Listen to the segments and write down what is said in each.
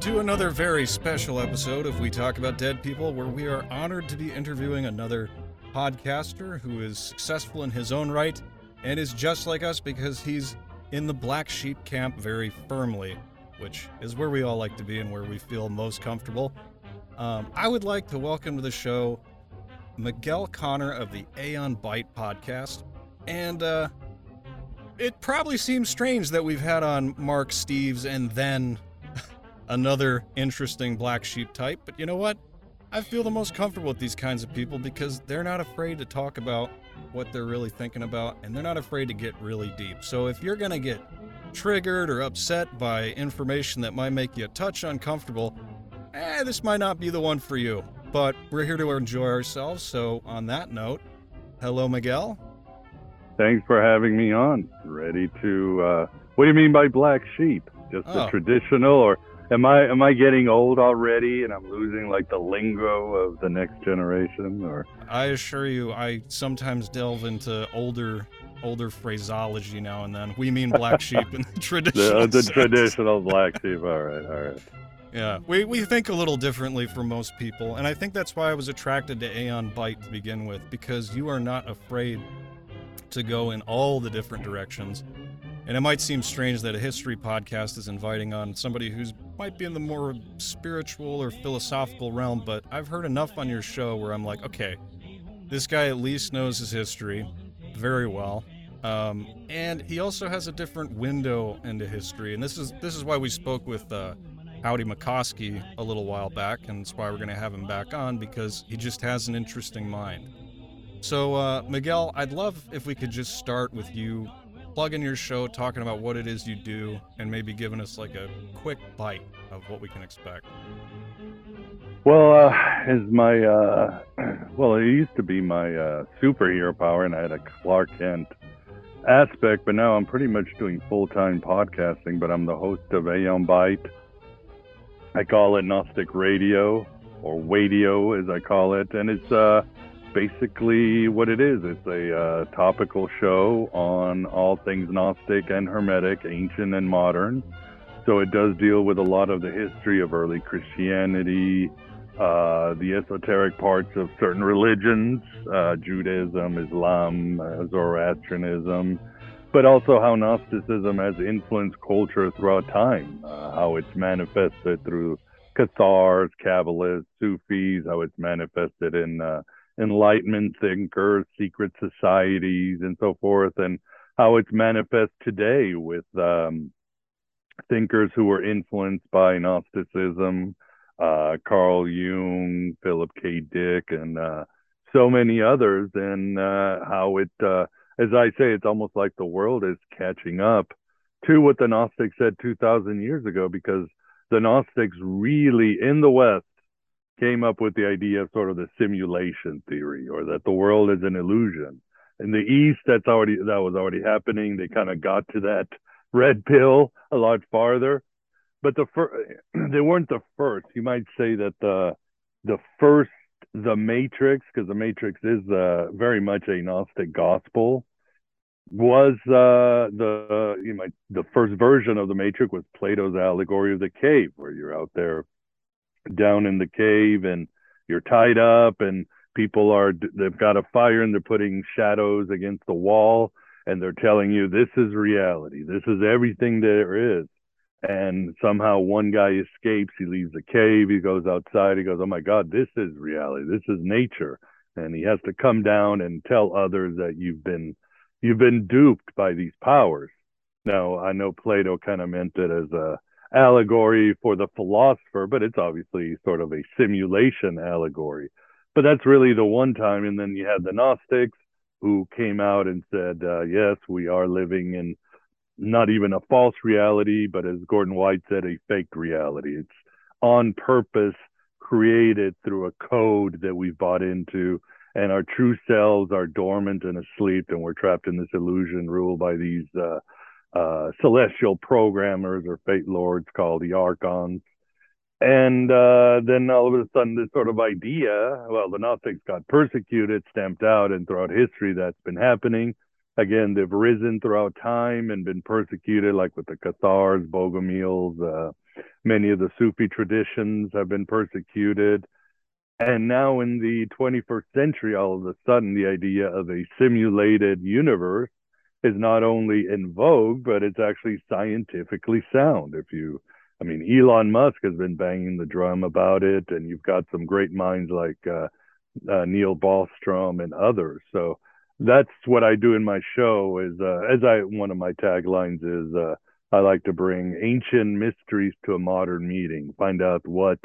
to another very special episode of We Talk About Dead People, where we are honored to be interviewing another podcaster who is successful in his own right and is just like us because he's in the black sheep camp very firmly, which is where we all like to be and where we feel most comfortable. Um, I would like to welcome to the show Miguel Conner of the Aeon Byte podcast. And uh, it probably seems strange that we've had on Mark Steves and then another interesting black sheep type, but you know what? I feel the most comfortable with these kinds of people because they're not afraid to talk about what they're really thinking about and they're not afraid to get really deep. So if you're going to get triggered or upset by information that might make you a touch uncomfortable, eh, this might not be the one for you. But we're here to enjoy ourselves. So on that note, hello, Miguel. Thanks for having me on. Ready to, uh, what do you mean by black sheep? Just Oh. the traditional or am I am I getting old already and I'm losing like the lingo of the next generation or I assure you, I sometimes delve into older older phraseology now and then. We mean black sheep in the uh, traditional the, the traditional black sheep? All right, all right. Yeah, we, we think a little differently from most people, and I think that's why I was attracted to Aeon Byte to begin with, because you are not afraid to go in all the different directions. And it might seem strange that a history podcast is inviting on somebody who's might be in the more spiritual or philosophical realm, but I've heard enough on your show where I'm like, okay, this guy at least knows his history very well. Um, and he also has a different window into history, and this is this is why we spoke with uh, Howdy McCoskey a little while back, and it's why we're going to have him back on because he just has an interesting mind. So, uh, Miguel, I'd love if we could just start with you plugging your show, talking about what it is you do, and maybe giving us like a quick bite of what we can expect. Well, uh, as my uh, well, it used to be my uh, superhero power, and I had a Clark Kent aspect, but now I'm pretty much doing full time podcasting. But I'm the host of Aeon Byte. I call it Gnostic Radio or Wadio, as I call it, and it's uh, basically what it is. It's a uh, topical show on all things Gnostic and Hermetic, ancient and modern. So it does deal with a lot of the history of early Christianity, uh, the esoteric parts of certain religions, uh, Judaism, Islam, uh, Zoroastrianism, but also how Gnosticism has influenced culture throughout time, uh, how it's manifested through Cathars, Kabbalists, Sufis, how it's manifested in uh, Enlightenment thinkers, secret societies, and so forth, and how it's manifest today with um, thinkers who were influenced by Gnosticism, uh, Carl Jung, Philip K. Dick, and uh, so many others, and uh, how it, uh, as I say, it's almost like the world is catching up to what the Gnostics said 2,000 years ago, because the Gnostics really, in the West, came up with the idea of sort of the simulation theory, or that the world is an illusion. In the East, that's already that was already happening. They kind of got to that red pill a lot farther but the fir- they weren't the first you might say that the the first the matrix because the matrix is uh, very much a gnostic gospel was uh, the you might the first version of the matrix was plato's allegory of the cave where you're out there down in the cave and you're tied up and people are they've got a fire and they're putting shadows against the wall and they're telling you this is reality. This is everything there is. And somehow one guy escapes. He leaves the cave. He goes outside. He goes oh my god this is reality. This is nature. And he has to come down and tell others that you've been you've been duped by these powers. Now i know plato kind of meant it as a allegory for the philosopher but it's obviously sort of a simulation allegory but that's really the one time and then you had the gnostics who came out and said uh, yes we are living in not even a false reality, but as Gordon White said, a fake reality. It's on purpose created through a code that we've bought into, and our true selves are dormant and asleep, and we're trapped in this illusion ruled by these uh, uh, celestial programmers or fate lords called the archons. And uh, then all of a sudden, this sort of idea well, the Gnostics got persecuted, stamped out, and throughout history, that's been happening again, they've risen throughout time and been persecuted, like with the Cathars, Bogomils. Uh, many of the Sufi traditions have been persecuted. And now in the 21st century, all of a sudden, the idea of a simulated universe is not only in vogue, but it's actually scientifically sound. If you, I mean, Elon Musk has been banging the drum about it, and you've got some great minds like uh, uh, Neil Bostrom and others. So that's what I do in my show. Is uh, as I one of my taglines is uh, I like to bring ancient mysteries to a modern meeting, find out what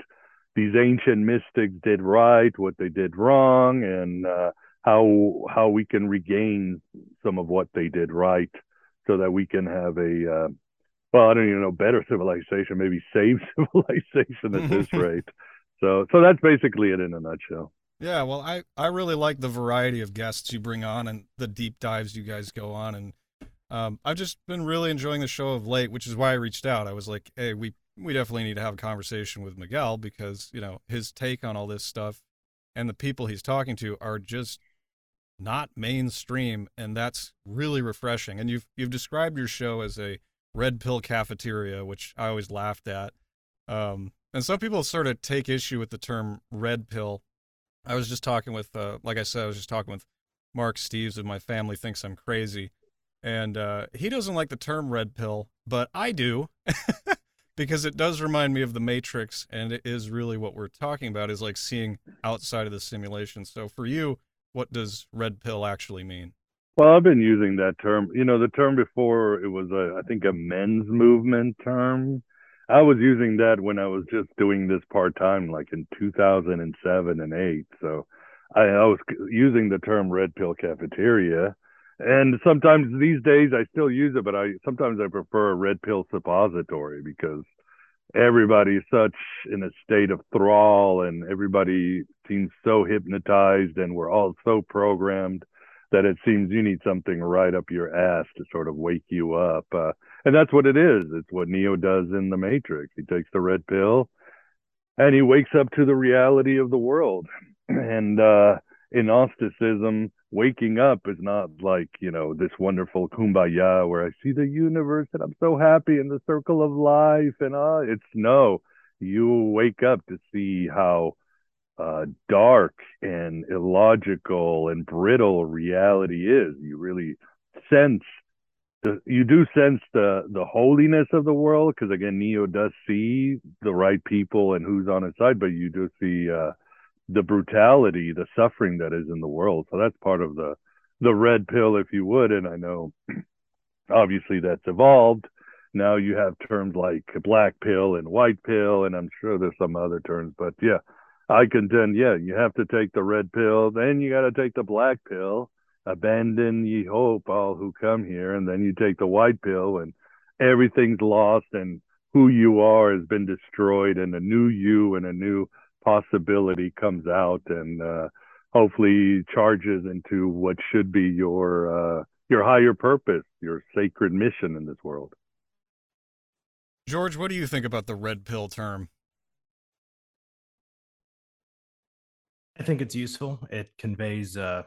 these ancient mystics did right, what they did wrong, and uh, how how we can regain some of what they did right, so that we can have a uh, well, I don't even know better civilization, maybe save civilization at this rate. So so that's basically it in a nutshell. Yeah, well, I I really like the variety of guests you bring on and the deep dives you guys go on, and um, I've just been really enjoying the show of late, which is why I reached out. I was like, hey, we we definitely need to have a conversation with Miguel because you know his take on all this stuff and the people he's talking to are just not mainstream and that's really refreshing. And you've you've described your show as a red pill cafeteria which i always laughed at. Um, and some people sort of take issue with the term red pill. I was just talking with uh, like i said i was just talking with mark steves of my family thinks i'm crazy. And uh, he doesn't like the term red pill but i do because it does remind me of the matrix and it is really what we're talking about is like seeing outside of the simulation. So for you what does red pill actually mean? Well i've been using that term you know the term before it was a, I think a men's movement term. I was using that when i was just doing this part-time like in 2007 and 8 so I, I was using the term red pill cafeteria. And sometimes these days I still use it, but I sometimes I prefer a red pill suppository because everybody's such in a state of thrall and everybody seems so hypnotized and we're all so programmed that it seems you need something right up your ass to sort of wake you up. Uh, and that's what it is. It's what Neo does in the Matrix. He takes the red pill and he wakes up to the reality of the world. And uh, in Gnosticism, waking up is not like, you know, this wonderful kumbaya where I see the universe and I'm so happy in the circle of life. And uh, it's no, you wake up to see how uh, dark and illogical and brittle reality is. You really sense the, you do sense the the holiness of the world because again Neo does see the right people and who's on his side, but you do see uh, the brutality, the suffering that is in the world. So that's part of the the red pill, if you would. And I know obviously that's evolved. Now you have terms like black pill and white pill, and I'm sure there's some other terms, but yeah, I contend, yeah, you have to take the red pill, then you got to take the black pill, abandon ye hope, all who come here, and then you take the white pill, and everything's lost, and who you are has been destroyed, and a new you and a new possibility comes out and uh, hopefully charges into what should be your uh, your higher purpose, your sacred mission in this world. George, what do you think about the red pill term? I think it's useful. It conveys uh,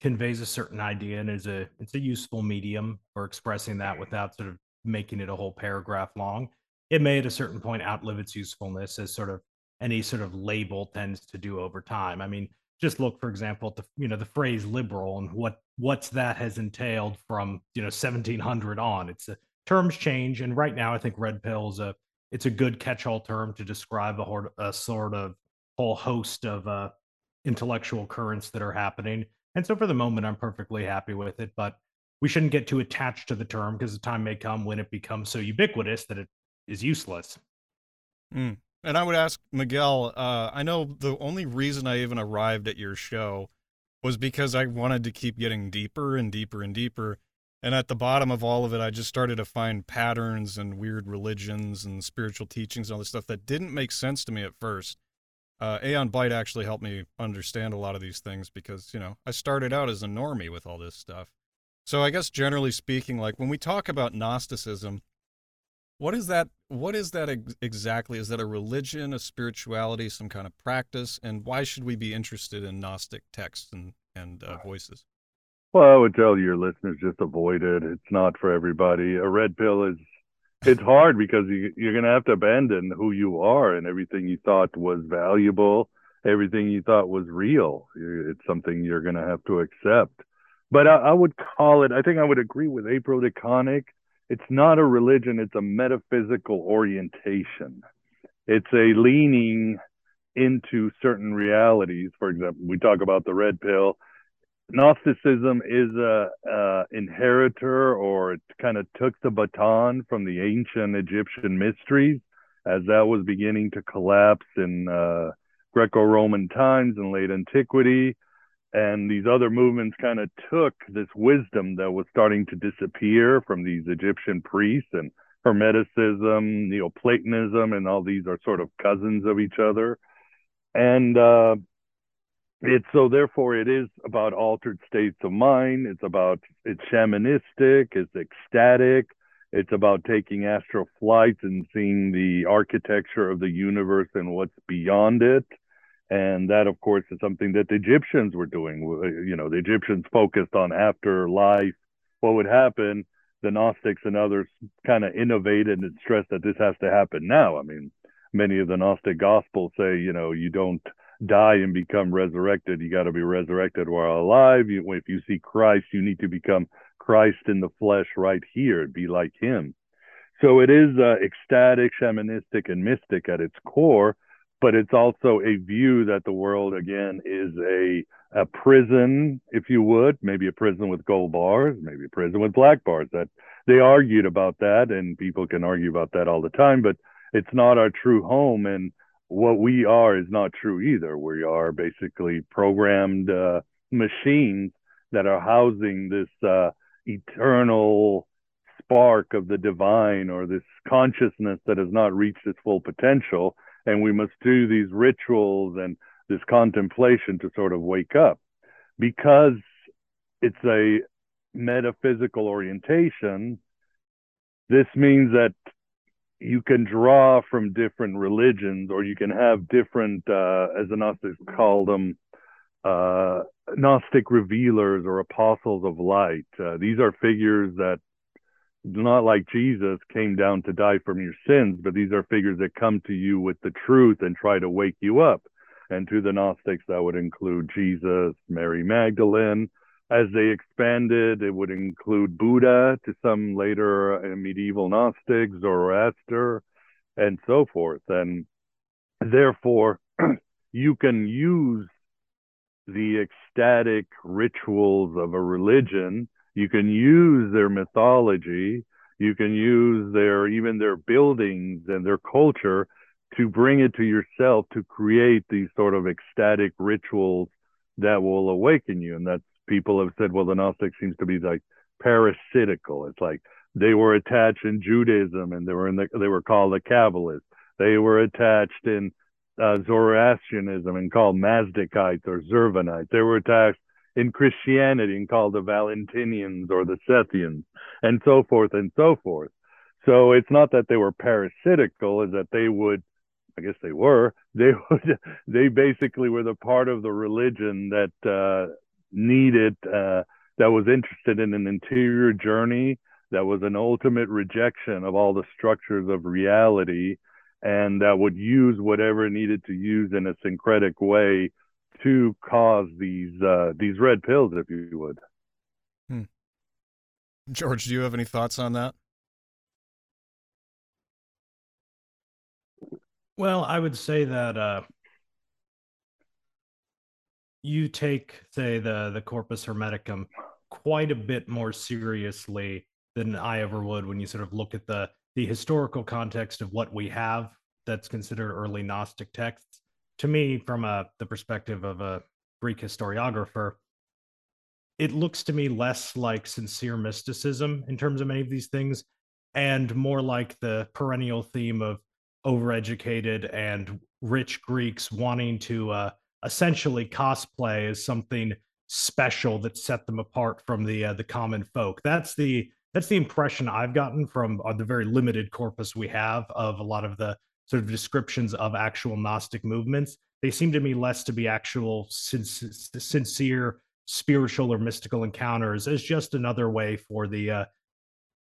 conveys a certain idea and is a it's a useful medium for expressing that without sort of making it a whole paragraph long. It may at a certain point outlive its usefulness as sort of any sort of label tends to do over time. I mean, just look, for example, at the you know the phrase liberal and what what's that has entailed from you know 1700 on. It's a, terms change, and right now I think red pill is a it's a good catch-all term to describe a, a sort of whole host of uh, intellectual currents that are happening. And so for the moment, I'm perfectly happy with it. But we shouldn't get too attached to the term because the time may come when it becomes so ubiquitous that it is useless. Mm. And I would ask Miguel, uh, I know the only reason I even arrived at your show was because I wanted to keep getting deeper and deeper and deeper. And at the bottom of all of it, I just started to find patterns and weird religions and spiritual teachings and all this stuff that didn't make sense to me at first. Uh, Aeon Byte actually helped me understand a lot of these things because, you know, I started out as a normie with all this stuff. So I guess generally speaking, like when we talk about Gnosticism, what is that? What is that ex- exactly? Is that a religion, a spirituality, some kind of practice? And why should we be interested in Gnostic texts and and uh, voices? Well, I would tell your listeners just avoid it. It's not for everybody. A red pill is it's hard because you, you're going to have to abandon who you are and everything you thought was valuable, everything you thought was real. It's something you're going to have to accept. But I, I would call it. I think I would agree with April DeConick. It's not a religion. It's a metaphysical orientation. It's a leaning into certain realities. For example, we talk about the red pill. Gnosticism is a, a inheritor, or it kind of took the baton from the ancient Egyptian mysteries as that was beginning to collapse in uh, Greco-Roman times and late antiquity. And these other movements kind of took this wisdom that was starting to disappear from these Egyptian priests and Hermeticism, Neoplatonism, and all these are sort of cousins of each other. And uh, it's so therefore it is about altered states of mind. It's about it's shamanistic it's ecstatic. It's about taking astral flights and seeing the architecture of the universe and what's beyond it and that of course is something that the egyptians were doing you know the egyptians focused on afterlife what would happen the gnostics and others kind of innovated and stressed that this has to happen now i mean many of the Gnostic Gospels say, you know, you don't die and become resurrected. You got to be resurrected while alive. You, if you see Christ, you need to become Christ in the flesh right here, be like Him. So it is uh, ecstatic, shamanistic, and mystic at its core, but it's also a view that the world again is a a prison, if you would, maybe a prison with gold bars, maybe a prison with black bars. That they argued about that, and people can argue about that all the time, but it's not our true home and what we are is not true either we are basically programmed uh, machines that are housing this uh, eternal spark of the divine or this consciousness that has not reached its full potential and we must do these rituals and this contemplation to sort of wake up. Because it's a metaphysical orientation this means that you can draw from different religions or you can have different uh, as the gnostics call them uh, gnostic revealers or apostles of light. Uh, these are figures that not like jesus came down to die from your sins but these are figures that come to you with the truth and try to wake you up and to the gnostics that would include jesus mary magdalene as they expanded, it would include Buddha to some later uh, medieval Gnostics, Zoroaster, and so forth. And therefore, you can use the ecstatic rituals of a religion. You can use their mythology. You can use their even their buildings and their culture to bring it to yourself to create these sort of ecstatic rituals that will awaken you. And that's people have said, well, the Gnostics seems to be like parasitical. It's like they were attached in Judaism and they were in the, they were called the Kabbalists. They were attached in uh, Zoroastrianism and called Mazdakites or Zervanites. They were attached in Christianity and called the Valentinians or the Sethians and so forth and so forth. So it's not that they were parasitical, is that they would, I guess they were, they would, they basically were the part of the religion that uh, needed uh, that was interested in an interior journey that was an ultimate rejection of all the structures of reality and that would use whatever needed to use in a syncretic way to cause these uh, these red pills, if you would. Hmm. George, do you have any thoughts on that? Well, I would say that uh, you take, say, the the Corpus Hermeticum quite a bit more seriously than I ever would when you sort of look at the the historical context of what we have that's considered early Gnostic texts. To me, from a the perspective of a Greek historiographer, it looks to me less like sincere mysticism in terms of many of these things, and more like the perennial theme of overeducated and rich Greeks wanting to uh, essentially cosplay as something special that set them apart from the uh, the common folk. That's the that's the impression I've gotten from uh, the very limited corpus we have of a lot of the sort of descriptions of actual Gnostic movements. They seem to me less to be actual sin- sincere spiritual or mystical encounters as just another way for the uh,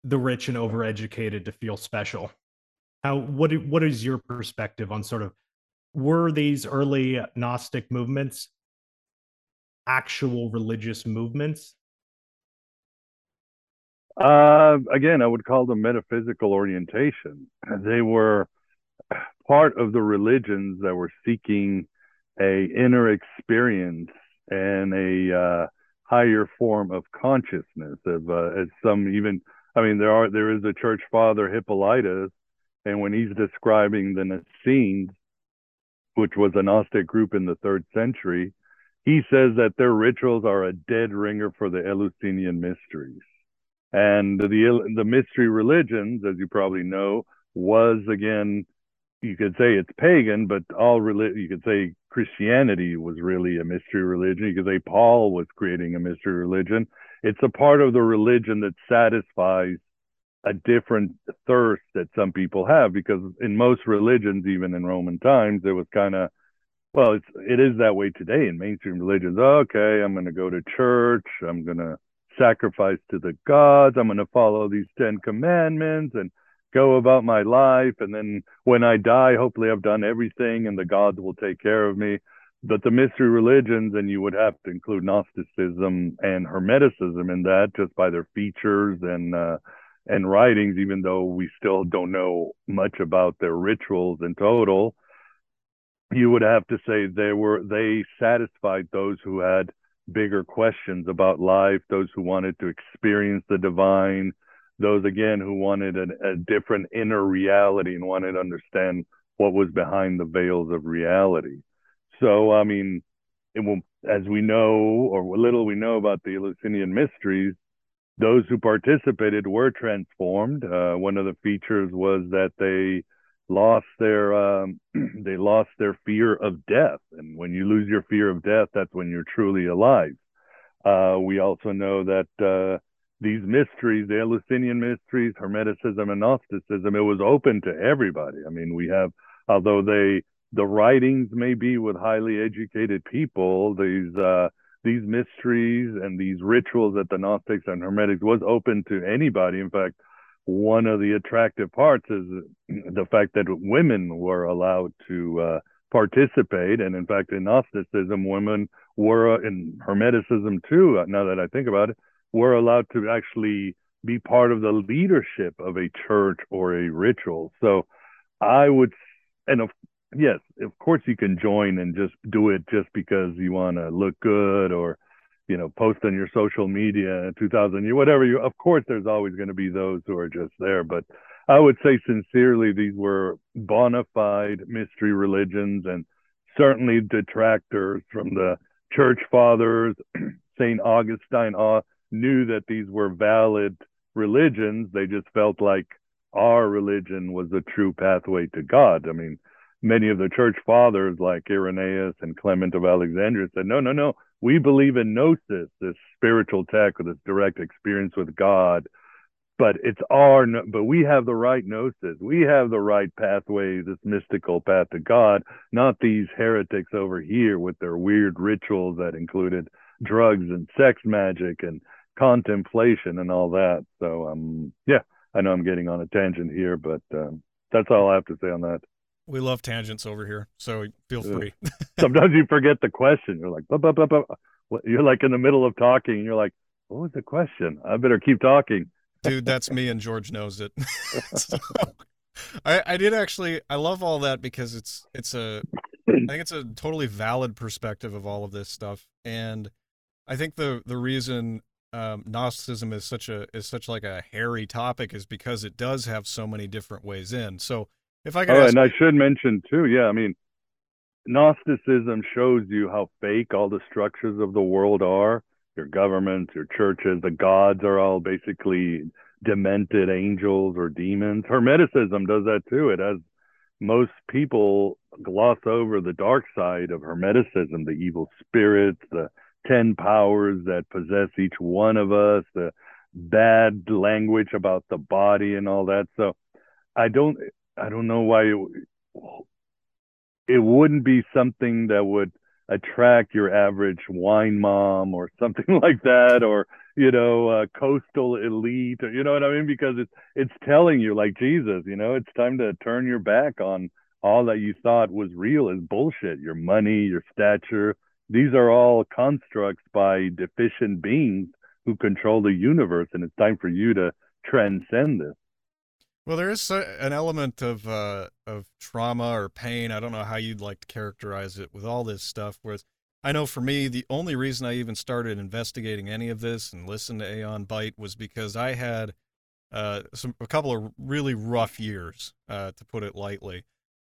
the rich and overeducated to feel special. How what what is your perspective on sort of were these early Gnostic movements actual religious movements? Uh, again, I would call them metaphysical orientation. They were part of the religions that were seeking a inner experience and a uh, higher form of consciousness. Of uh, as some even, I mean, there are there is a church father Hippolytus, and when he's describing the Naassenes, which was a Gnostic group in the third century, he says that their rituals are a dead ringer for the Eleusinian mysteries. And the the mystery religions, as you probably know, was again, you could say it's pagan, but all religion, you could say Christianity was really a mystery religion. You could say Paul was creating a mystery religion. It's a part of the religion that satisfies a different thirst that some people have, because in most religions, even in Roman times, it was kind of well, it's it is that way today in mainstream religions. Okay, I'm going to go to church. I'm going to sacrifice to the gods. I'm going to follow these Ten Commandments and go about my life. And then when I die, hopefully I've done everything and the gods will take care of me. But the mystery religions, and you would have to include Gnosticism and Hermeticism in that, just by their features and uh, and writings, even though we still don't know much about their rituals in total you would have to say they were they satisfied those who had bigger questions about life, those who wanted to experience the divine, those again who wanted a, a different inner reality and wanted to understand what was behind the veils of reality. So, I mean, it will, as we know, or little we know about the Eleusinian mysteries, those who participated were transformed. Uh, one of the features was that they lost their um, they lost their fear of death and when you lose your fear of death that's when you're truly alive uh, we also know that uh, these mysteries the eleusinian mysteries hermeticism and gnosticism it was open to everybody. I mean we have although they the writings may be with highly educated people these uh, these mysteries and these rituals that the gnostics and hermetics was open to anybody. In fact one of the attractive parts is the fact that women were allowed to uh, participate. And in fact, in Gnosticism, women were, in Hermeticism too, uh, now that I think about it, were allowed to actually be part of the leadership of a church or a ritual. So I would, and of yes, of course you can join and just do it just because you want to look good or you know, post on your social media 2000 you whatever you of course there's always going to be those who are just there but I would say sincerely these were bona fide mystery religions and certainly detractors from the church fathers St. Augustine uh, knew that these were valid religions they just felt like our religion was the true pathway to God I mean many of the church fathers like Irenaeus and Clement of Alexandria said no no no we believe in gnosis, this spiritual tech or this direct experience with God. But it's our, but we have the right gnosis. We have the right pathway, this mystical path to God, not these heretics over here with their weird rituals that included drugs and sex magic and contemplation and all that. So, um, yeah, I know I'm getting on a tangent here, but um, that's all I have to say on that. We love tangents over here, so feel free. Sometimes you forget the question. You're like, buh, buh, buh, you're like in the middle of talking, and you're like, what was the question? I better keep talking. Dude, that's me, and George knows it. so, I, I did actually. I love all that because it's it's a. I think it's a totally valid perspective of all of this stuff, and I think the the reason um, Gnosticism is such a is such like a hairy topic is because it does have so many different ways in. So if I could, oh, and I should mention too. Yeah, I mean, Gnosticism shows you how fake all the structures of the world are. Your governments, your churches, the gods are all basically demented angels or demons. Hermeticism does that too. It has most people gloss over the dark side of Hermeticism, the evil spirits, the 10 powers that possess each one of us, the bad language about the body and all that. So I don't I don't know why it, it wouldn't be something that would attract your average wine mom or something like that, or you know, uh, coastal elite, or you know what I mean? Because it's it's telling you, like Jesus, you know, it's time to turn your back on all that you thought was real is bullshit. Your money, your stature, these are all constructs by deficient beings who control the universe, and it's time for you to transcend this. Well, there is an element of uh, of trauma or pain. I don't know how you'd like to characterize it with all this stuff. Whereas I know for me, the only reason I even started investigating any of this and listened to Aeon Byte was because I had uh, some a couple of really rough years, uh, to put it lightly.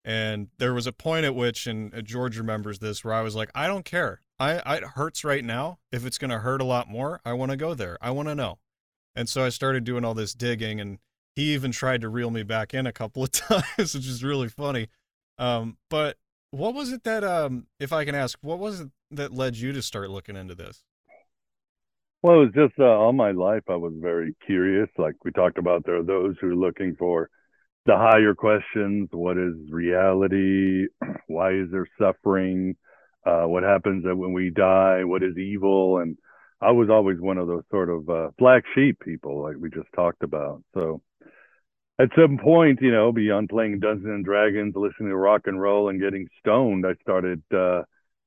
And there was a point at which, and uh, George remembers this, where I was like, I don't care. I, I it hurts right now. If it's going to hurt a lot more, I want to go there. I want to know. And so I started doing all this digging, and he even tried to reel me back in a couple of times, which is really funny. Um, but what was it that, um, if I can ask, what was it that led you to start looking into this? Well, it was just uh, all my life I was very curious. Like we talked about, there are those who are looking for the higher questions what is reality? Why is there suffering? Uh, what happens when we die what is evil? And i was always one of those sort of uh, black sheep people like we just talked about. So at some point you know beyond playing dungeons and dragons listening to rock and roll and getting stoned i started uh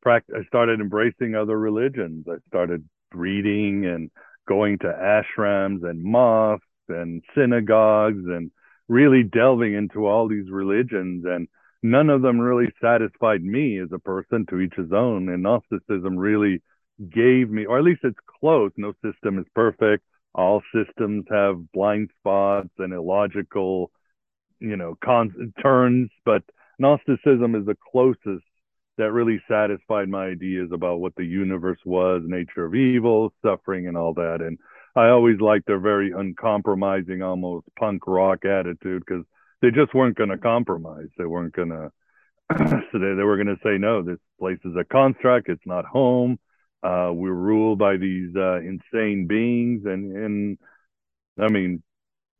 pract- i started embracing other religions. I started reading and going to ashrams and mosques and synagogues and really delving into all these religions and none of them really satisfied me as a person to each his own and gnosticism really gave me or at least it's close no system is perfect all systems have blind spots and illogical you know con- turns but gnosticism is the closest that really satisfied my ideas about what the universe was nature of evil suffering and all that and I always liked their very uncompromising, almost punk rock attitude because they just weren't going to compromise. They weren't going to. so they, they were going to say no. This place is a construct. It's not home. Uh, we're ruled by these uh, insane beings, and and I mean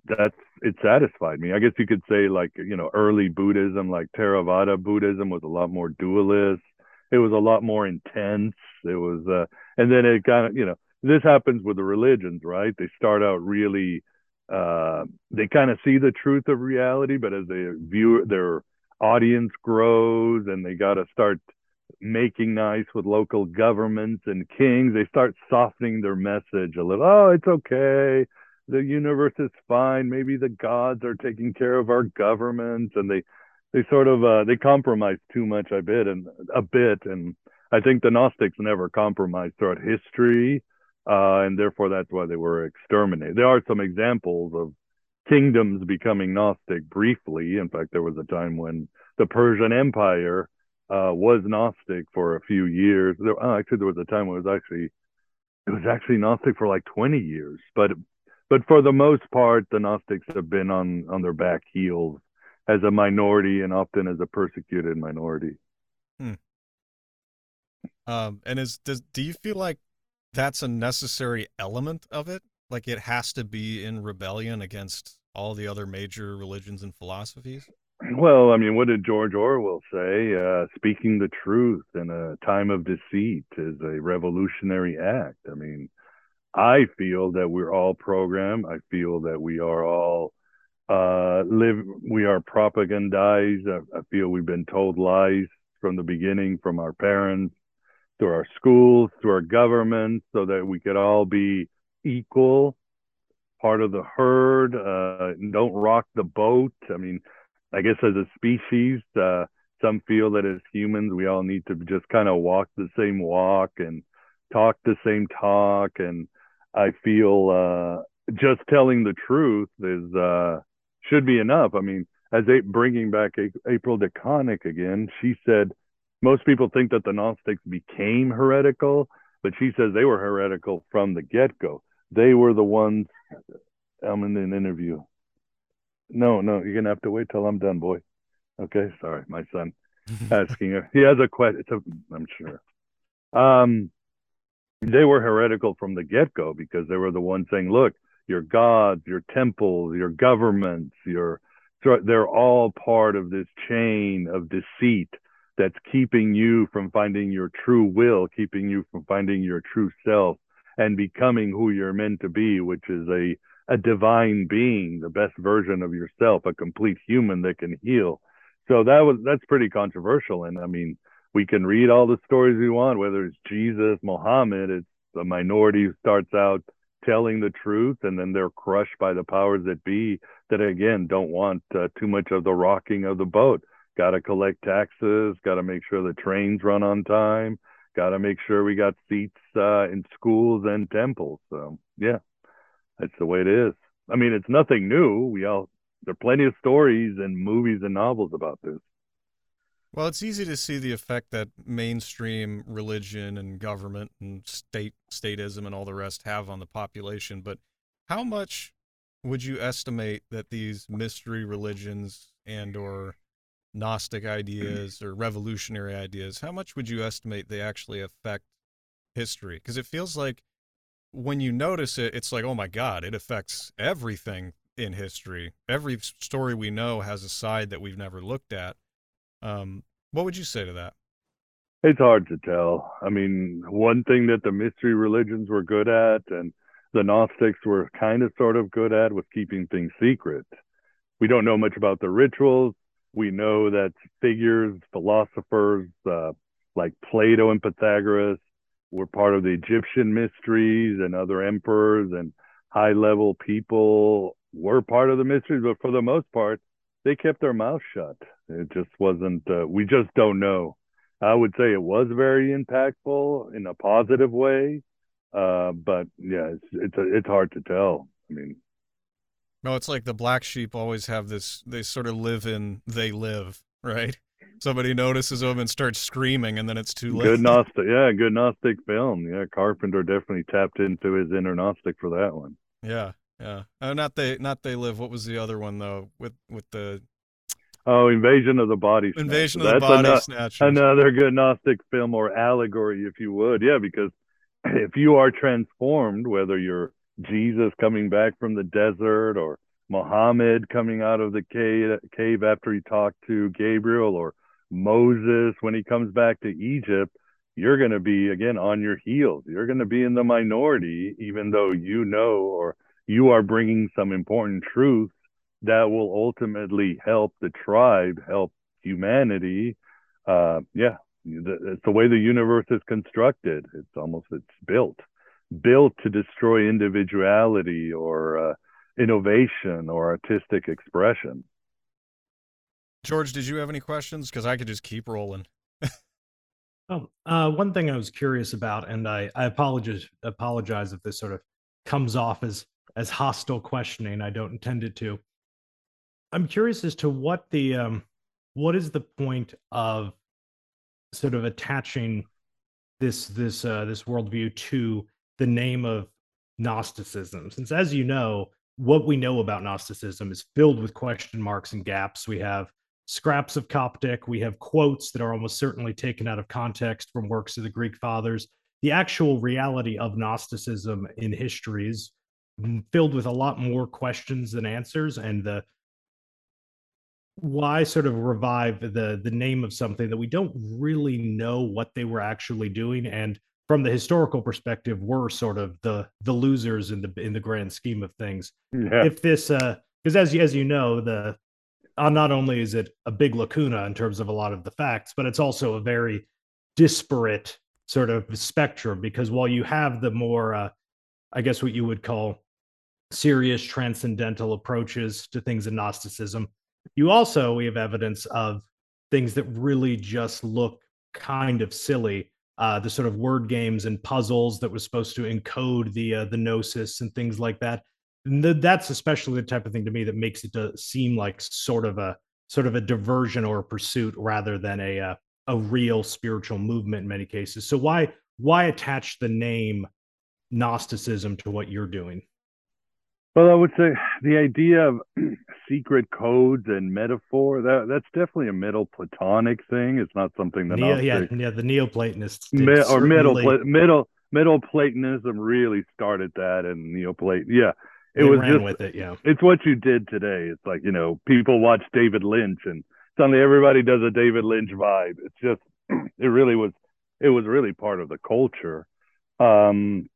that's it satisfied me. I guess you could say like you know early Buddhism, like Theravada Buddhism, was a lot more dualist. It was a lot more intense. It was, uh, and then it kind of you know this happens with the religions, right? They start out really, uh, they kind of see the truth of reality, but as they view their audience grows and they got to start making nice with local governments and kings, they start softening their message a little. Oh, it's okay. The universe is fine. Maybe the gods are taking care of our governments, and they they sort of uh, they compromise too much, I bet, and a bit. And I think the Gnostics never compromised throughout history uh, and therefore that's why they were exterminated. There are some examples of kingdoms becoming Gnostic briefly. In fact, there was a time when the Persian Empire uh, was Gnostic for a few years. There, oh, actually, there was a time when it was actually it was actually Gnostic for like 20 years. But but for the most part, the Gnostics have been on on their back heels as a minority and often as a persecuted minority. Hmm. Um, and is does do you feel like that's a necessary element of it? Like it has to be in rebellion against all the other major religions and philosophies? Well, I mean, what did George Orwell say? Uh, speaking the truth in a time of deceit is a revolutionary act. I mean, I feel that we're all programmed. I feel that we are all uh, live. We are propagandized. I, I feel we've been told lies from the beginning from our parents, through our schools, through our government, so that we could all be equal, part of the herd. Uh, don't rock the boat. I mean, I guess as a species, uh, some feel that as humans, we all need to just kind of walk the same walk and talk the same talk. And I feel uh, just telling the truth is uh, should be enough. I mean, as a, bringing back April DeConick again, she said most people think that the Gnostics became heretical, but she says they were heretical from the get go. They were the ones. I'm in an interview. No, no, you're gonna have to wait till I'm done, boy. Okay, sorry, my son asking her. He has a question. I'm sure. Um, they were heretical from the get go because they were the ones saying, "Look, your gods, your temples, your governments, your they're all part of this chain of deceit that's keeping you from finding your true will, keeping you from finding your true self and becoming who you're meant to be, which is a a divine being, the best version of yourself, a complete human that can heal. So that was that's pretty controversial. And I mean, we can read all the stories we want, whether it's Jesus, Muhammad, it's a minority who starts out telling the truth and then they're crushed by the powers that be that again don't want uh, too much of the rocking of the boat got to collect taxes got to make sure the trains run on time got to make sure we got seats uh, in schools and temples so yeah. That's the way it is. I mean it's nothing new. We all there are plenty of stories and movies and novels about this. Well, it's easy to see the effect that mainstream religion and government and state statism and all the rest have on the population, but how much would you estimate that these mystery religions and or gnostic ideas or revolutionary ideas, how much would you estimate they actually affect history? Because it feels like when you notice it, it's like, oh my God, it affects everything in history. Every story we know has a side that we've never looked at. Um, what would you say to that? It's hard to tell. I mean, one thing that the mystery religions were good at and the Gnostics were kind of sort of good at was keeping things secret. We don't know much about the rituals. We know that figures, philosophers uh, like Plato and Pythagoras were part of the Egyptian mysteries, and other emperors and high level people were part of the mysteries, but for the most part, they kept their mouth shut. It just wasn't. Uh, we just don't know. I would say it was very impactful in a positive way, uh, but yeah, it's it's a, it's hard to tell. I mean, no, it's like the black sheep always have this. They sort of live in they live, right? Somebody notices them and starts screaming, and then it's too late. Good Gnostic, yeah, good Gnostic film. Yeah, Carpenter definitely tapped into his inner Gnostic for that one. Yeah, yeah. Uh, not they, not they live. What was the other one though? With with the Oh, Invasion of the Body Snatchers. Invasion of the Body another, Snatchers. Another good Gnostic film or allegory, if you would. Yeah, because if you are transformed, whether you're Jesus coming back from the desert or Muhammad coming out of the cave, after he talked to Gabriel or Moses when he comes back to Egypt, you're going to be again on your heels. You're going to be in the minority, even though you know or you are bringing some important truths that will ultimately help the tribe, help humanity. Uh, yeah, it's the way the universe is constructed. It's almost it's built, built to destroy individuality or uh, innovation or artistic expression. George, did you have any questions? Because I could just keep rolling. oh, uh, one thing I was curious about, and I, I apologize apologize if this sort of comes off as as hostile questioning. I don't intend it to. I'm curious as to what the um, what is the point of sort of attaching this this uh, this worldview to the name of Gnosticism, since as you know, what we know about Gnosticism is filled with question marks and gaps. We have scraps of Coptic, we have quotes that are almost certainly taken out of context from works of the Greek fathers. The actual reality of Gnosticism in history is filled with a lot more questions than answers, and the why sort of revive the the name of something that we don't really know what they were actually doing and from the historical perspective we're sort of the the losers in the in the grand scheme of things yeah. if this uh because as you as you know the uh, not only is it a big lacuna in terms of a lot of the facts but it's also a very disparate sort of spectrum because while you have the more uh, i guess what you would call serious transcendental approaches to things in gnosticism you also we have evidence of things that really just look kind of silly. Uh, the sort of word games and puzzles that was supposed to encode the uh, the gnosis and things like that. The, that's especially the type of thing to me that makes it to seem like sort of a sort of a diversion or a pursuit rather than a uh, a real spiritual movement in many cases. So why why attach the name Gnosticism to what you're doing? Well, I would say the idea of secret codes and metaphor that that's definitely a middle Platonic thing. It's not something that Neo, yeah yeah the Neoplatonists Mi- or middle middle middle Platonism really started that and Neoplaton yeah it was just with it yeah it's what you did today. It's like you know people watch David Lynch and suddenly everybody does a David Lynch vibe. It's just it really was it was really part of the culture. Um,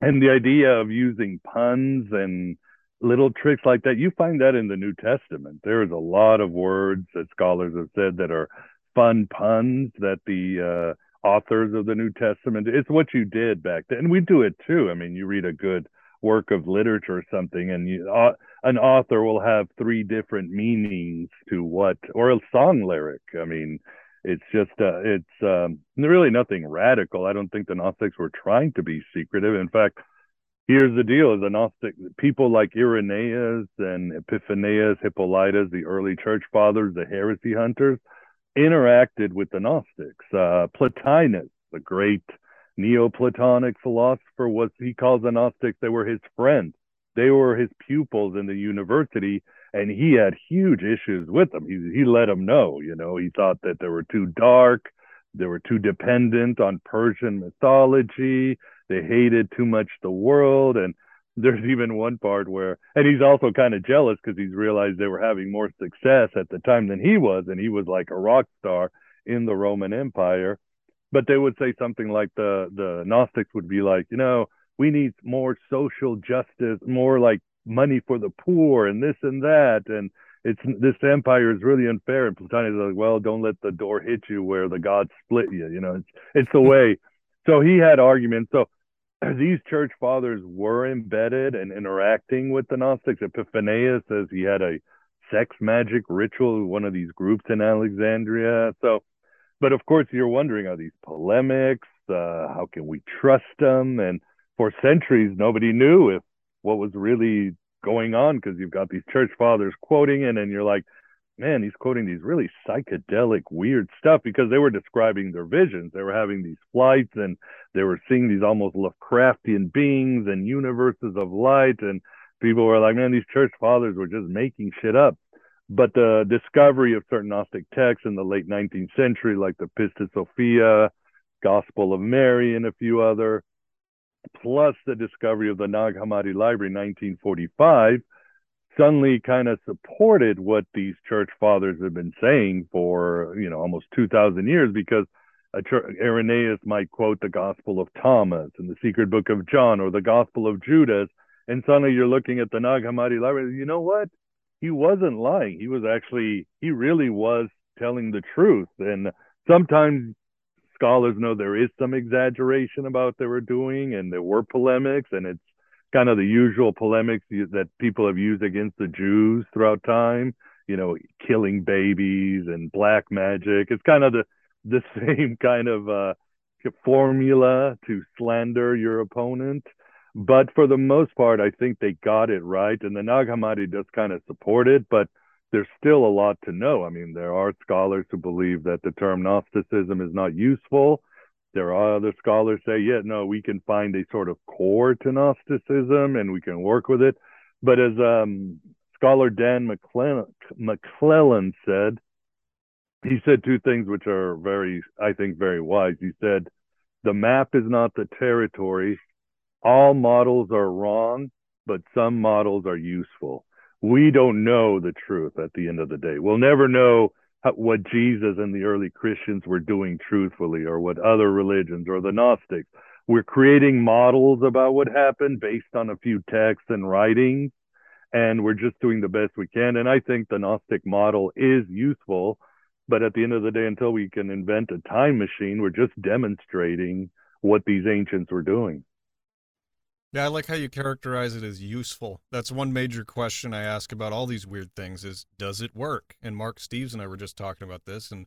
and the idea of using puns and little tricks like that, you find that in the New Testament. There's a lot of words that scholars have said that are fun puns that the uh, authors of the New Testament, it's what you did back then. And we do it too. I mean, you read a good work of literature or something, and you, uh, an author will have three different meanings to what, or a song lyric. I mean, it's just uh, it's um, really nothing radical. I don't think the Gnostics were trying to be secretive. In fact, here's the deal: the Gnostic people like Irenaeus and Epiphanius, Hippolytus, the early church fathers, the heresy hunters, interacted with the Gnostics. Uh, Plotinus, the great Neoplatonic philosopher, was he calls the Gnostics. They were his friends. They were his pupils in the university and he had huge issues with them. He he let them know, you know, he thought that they were too dark, they were too dependent on Persian mythology, they hated too much the world, and there's even one part where, and he's also kind of jealous because he's realized they were having more success at the time than he was, and he was like a rock star in the Roman Empire. But they would say something like the the Gnostics would be like, you know, we need more social justice, more like money for the poor and this and that and it's this empire is really unfair and Plotinus is like well don't let the door hit you where the gods split you you know it's it's the way so he had arguments so these church fathers were embedded and interacting with the Gnostics. Epiphanius says he had a sex magic ritual with one of these groups in Alexandria. So, but of course, you're wondering are these polemics? Uh, how can we trust them? And for centuries, nobody knew if what was really going on because you've got these church fathers quoting it and you're like man he's quoting these really psychedelic weird stuff because they were describing their visions. They were having these flights and they were seeing these almost lovecraftian beings and universes of light and people were like man these church fathers were just making shit up. But the discovery of certain gnostic texts in the late 19th century like the pistis sophia gospel of mary and a few other plus the discovery of the Nag Hammadi Library in 1945, suddenly kind of supported what these church fathers have been saying for you know almost 2,000 years because church, Irenaeus might quote the Gospel of Thomas and the Secret Book of John or the Gospel of Judas, and suddenly you're looking at the Nag Hammadi Library. You know what? He wasn't lying. He was actually he really was telling the truth, and sometimes scholars know there is some exaggeration about what they were doing, and there were polemics, and it's kind of the usual polemics that people have used against the Jews throughout time. You know, killing babies and black magic. It's kind of the the same kind of uh, formula to slander your opponent. But for the most part, I think they got it right, and the Nag Hammadi does kind of support it. But there's still a lot to know. I mean, there are scholars who believe that the term Gnosticism is not useful. There are other scholars say, yeah, no, we can find a sort of core to Gnosticism and we can work with it. But as um, scholar Dan McClellan, McClellan said, he said two things which are very, I think, very wise. He said, the map is not the territory. All models are wrong, but some models are useful we don't know the truth at the end of the day. We'll never know how, what Jesus and the early Christians were doing truthfully, or what other religions or the Gnostics. We're creating models about what happened based on a few texts and writings, and we're just doing the best we can. And I think the Gnostic model is useful, but at the end of the day, until we can invent a time machine, we're just demonstrating what these ancients were doing. Yeah, I like how you characterize it as useful. That's one major question I ask about all these weird things is does it work? And Mark Steves and I were just talking about this and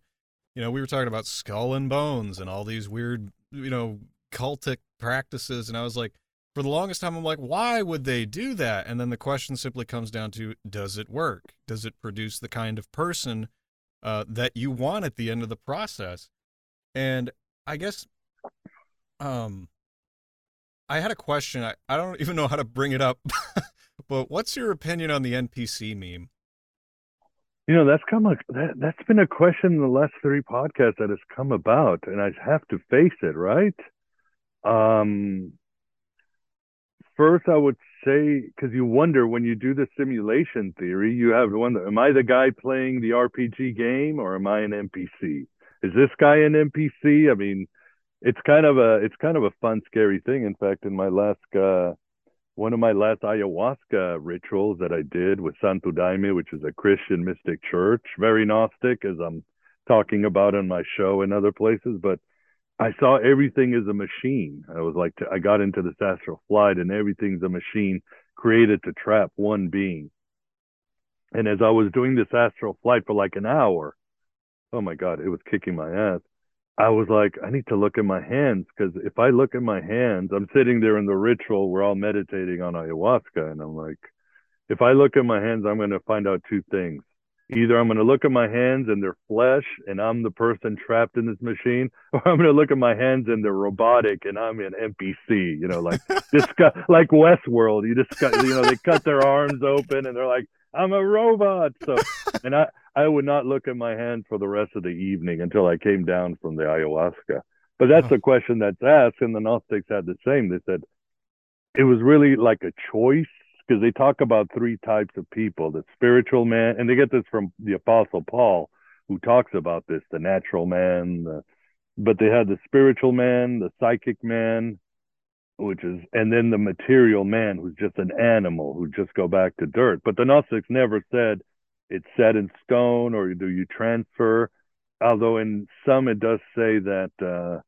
you know, we were talking about skull and bones and all these weird, you know, cultic practices and I was like for the longest time I'm like why would they do that? And then the question simply comes down to does it work? Does it produce the kind of person uh, that you want at the end of the process? And I guess um I had a question. I, I don't even know how to bring it up, but what's your opinion on the NPC meme? You know, that's come a, that, that's been a question in the last three podcasts that has come about, and I have to face it, right? Um, first I would say because you wonder when you do the simulation theory, you have wonder: Am I the guy playing the RPG game, or am I an NPC? Is this guy an NPC? I mean, it's kind of a it's kind of a fun, scary thing. In fact, in my last uh, one of my last ayahuasca rituals that I did with Santo Daime, which is a Christian mystic church, very Gnostic, as I'm talking about in my show and other places, but I saw everything as a machine. I was like, I got into this astral flight, and everything's a machine created to trap one being. And as I was doing this astral flight for like an hour, oh my God, it was kicking my ass. I was like, I need to look at my hands because if I look at my hands, I'm sitting there in the ritual, we're all meditating on ayahuasca, and I'm like, if I look at my hands, I'm going to find out two things either I'm going to look at my hands and they're flesh and I'm the person trapped in this machine, or I'm going to look at my hands and they're robotic and I'm an NPC. You know, like this guy, like Westworld. You just you know, they cut their arms open and they're like, I'm a robot. So, and I, I would not look at my hand for the rest of the evening until I came down from the ayahuasca. But that's the question that's asked, and the Gnostics had the same. They said it was really like a choice because they talk about three types of people the spiritual man, and they get this from the Apostle Paul, who talks about this the natural man, the, but they had the spiritual man, the psychic man, which is, and then the material man, who's just an animal who just go back to dirt. But the Gnostics never said it's set in stone or do you transfer. Although in some it does say that uh,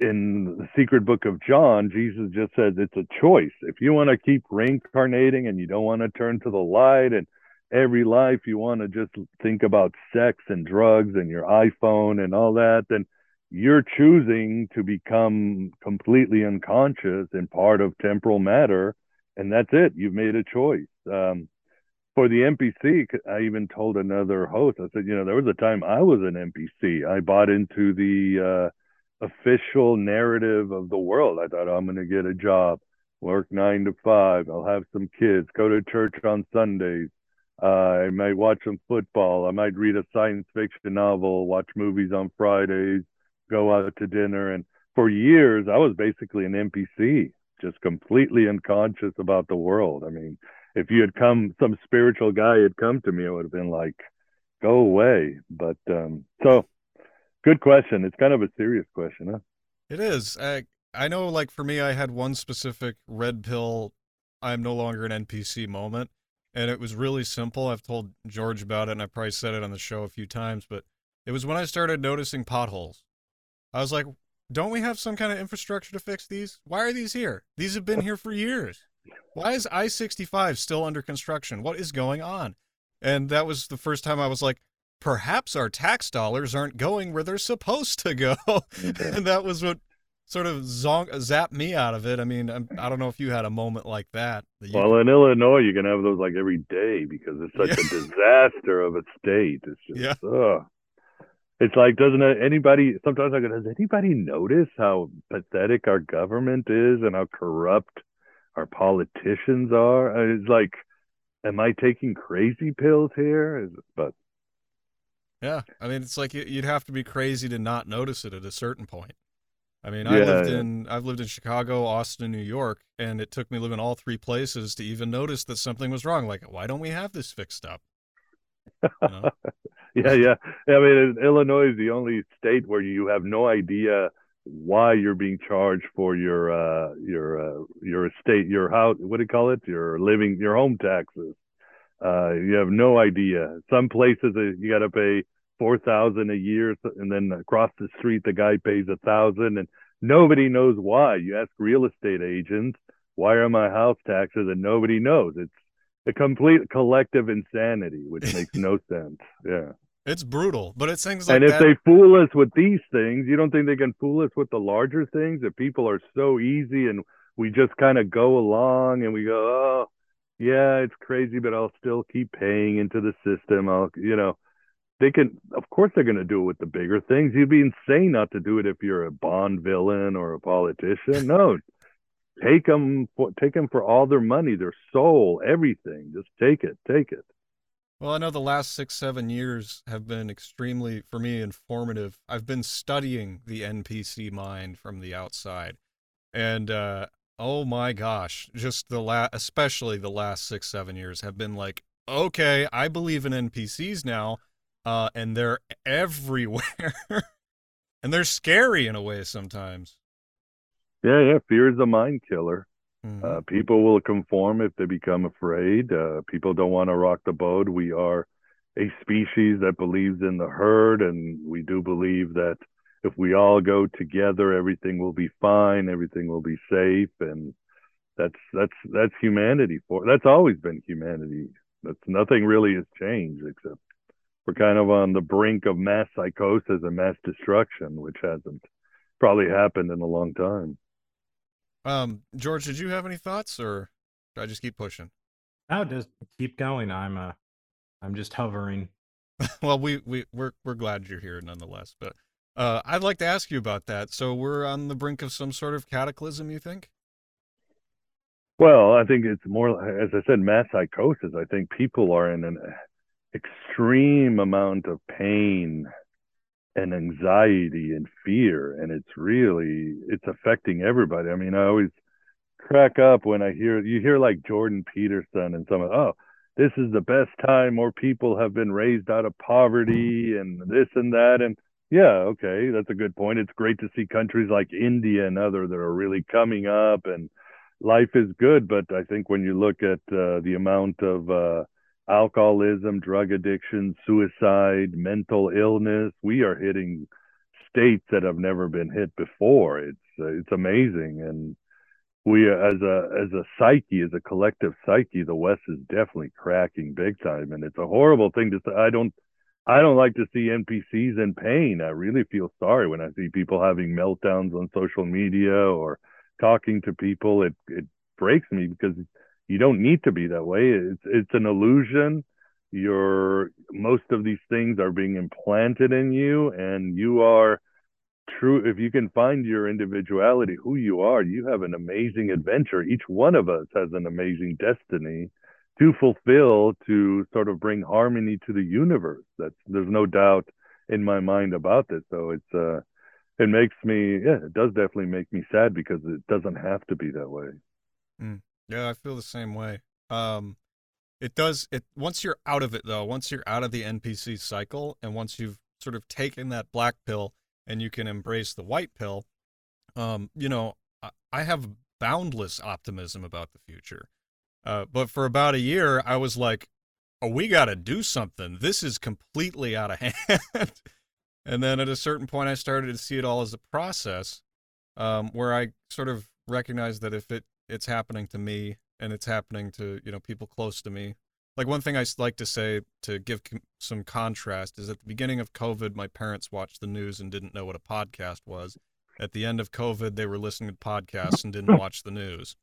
in the secret book of John, Jesus just says it's a choice. If you want to keep reincarnating and you don't want to turn to the light and every life you want to just think about sex and drugs and your iPhone and all that, then you're choosing to become completely unconscious and part of temporal matter. And that's it. You've made a choice. Um, for the NPC, I even told another host, I said, you know, there was a time I was an NPC. I bought into the, uh, official narrative of the world. I thought oh, I'm going to get a job, work nine to five. I'll have some kids, go to church on Sundays. Uh, I might watch some football. I might read a science fiction novel, watch movies on Fridays, go out to dinner. And for years, I was basically an NPC, just completely unconscious about the world. I mean, if you had come, some spiritual guy had come to me, it would have been like, go away. But um, so Good question. It's kind of a serious question, huh? It is. I, I know, like, for me, I had one specific red pill, I'm no longer an NPC moment. And it was really simple. I've told George about it, and I probably said it on the show a few times, but it was when I started noticing potholes. I was like, don't we have some kind of infrastructure to fix these? Why are these here? These have been here for years. Why is I 65 still under construction? What is going on? And that was the first time I was like, perhaps our tax dollars aren't going where they're supposed to go. Mm-hmm. and that was what sort of zonk, zapped me out of it. I mean, I'm, I do not know if you had a moment like that. that well, in Illinois, you can have those like every day because it's such yeah. a disaster of a state. It's just, yeah. ugh. It's like, doesn't anybody, sometimes I go, does anybody notice how pathetic our government is and how corrupt our politicians are? Uh, it's like, am I taking crazy pills here? But yeah, I mean, it's like you'd have to be crazy to not notice it at a certain point. I mean, I lived yeah. in I've lived in Chicago, Austin, New York, and it took me living all three places to even notice that something was wrong. Like, why don't we have this fixed up? You know? yeah, yeah. I mean, Illinois is the only state where you have no idea why you're being charged for your uh your uh your estate your house what do you call it your living your home taxes uh you have no idea some places you got to pay four thousand a year, and then across the street the guy pays a thousand, and nobody knows why. You ask real estate agents, why are my house taxes, and nobody knows. It's a complete collective insanity, which makes no sense. Yeah. It's brutal, but it's things like that. And if that... they fool us with these things, you don't think they can fool us with the larger things? That people are so easy and we just kind of go along and we go, oh, yeah, it's crazy, but I'll still keep paying into the system. I'll, you know, they can of course they're going to do it with the bigger things you'd be insane not to do it if you're a bond villain or a politician no take them for, take them for all their money their soul everything just take it take it well i know the last six seven years have been extremely for me informative i've been studying the npc mind from the outside and uh, oh my gosh, just the last, especially the last six, seven years have been like, okay, I believe in NPCs now, uh, and they're everywhere, and they're scary in a way sometimes. Yeah, yeah. Fear is a mind killer. Mhm. Uh, people will conform if they become afraid. Uh, people don't want to rock the boat. We are a species that believes in the herd, and we do believe that if we all go together, everything will be fine, everything will be safe, and that's that's that's humanity. For that's always been humanity. That's nothing really has changed except we're kind of on the brink of mass psychosis and mass destruction, which hasn't probably happened in a long time. Um, George, did you have any thoughts, or should I just keep pushing? No, just keep going. I'm uh, I'm just hovering. well, we we we're we're glad you're here nonetheless. But uh, I'd like to ask you about that. So we're on the brink of some sort of cataclysm. You think? Well, I think it's more, as I said, mass psychosis. I think people are in an extreme amount of pain and anxiety and fear, and it's really it's affecting everybody. I mean, I always crack up when I hear you hear like Jordan Peterson and some oh, this is the best time more people have been raised out of poverty and this and that and yeah, okay, that's a good point. It's great to see countries like India and other that are really coming up and life is good, but I think when you look at uh, the amount of uh, alcoholism, drug addiction, suicide, mental illness, we are hitting states that have never been hit before. It's uh, it's amazing, and we as a as a psyche, as a collective psyche, the West is definitely cracking big time, and it's a horrible thing to say. I don't. I don't like to see NPCs in pain. I really feel sorry when I see people having meltdowns on social media or talking to people, it it breaks me because you don't need to be that way. It's it's an illusion. Your most of these things are being implanted in you, and you are true. If you can find your individuality, who you are, you have an amazing adventure. Each one of us has an amazing destiny to fulfill to sort of bring harmony to the universe. That's there's no doubt in my mind about this. So it's uh it makes me yeah it does definitely make me sad because it doesn't have to be that way mm. Yeah i feel the same way. Um it does it once you're out of it though once you're out of the npc cycle and once you've sort of taken that black pill and you can embrace the white pill um you know i, I have boundless optimism about the future. Uh, but for about a year i was like oh we got to do something. This is completely out of hand. And then at a certain point, I started to see it all as a process, um, where I sort of recognized that if it it's happening to me and it's happening to you know people close to me. Like one thing I like to say to give some contrast is at the beginning of COVID, my parents watched the news and didn't know what a podcast was. At the end of COVID, they were listening to podcasts and didn't watch the news,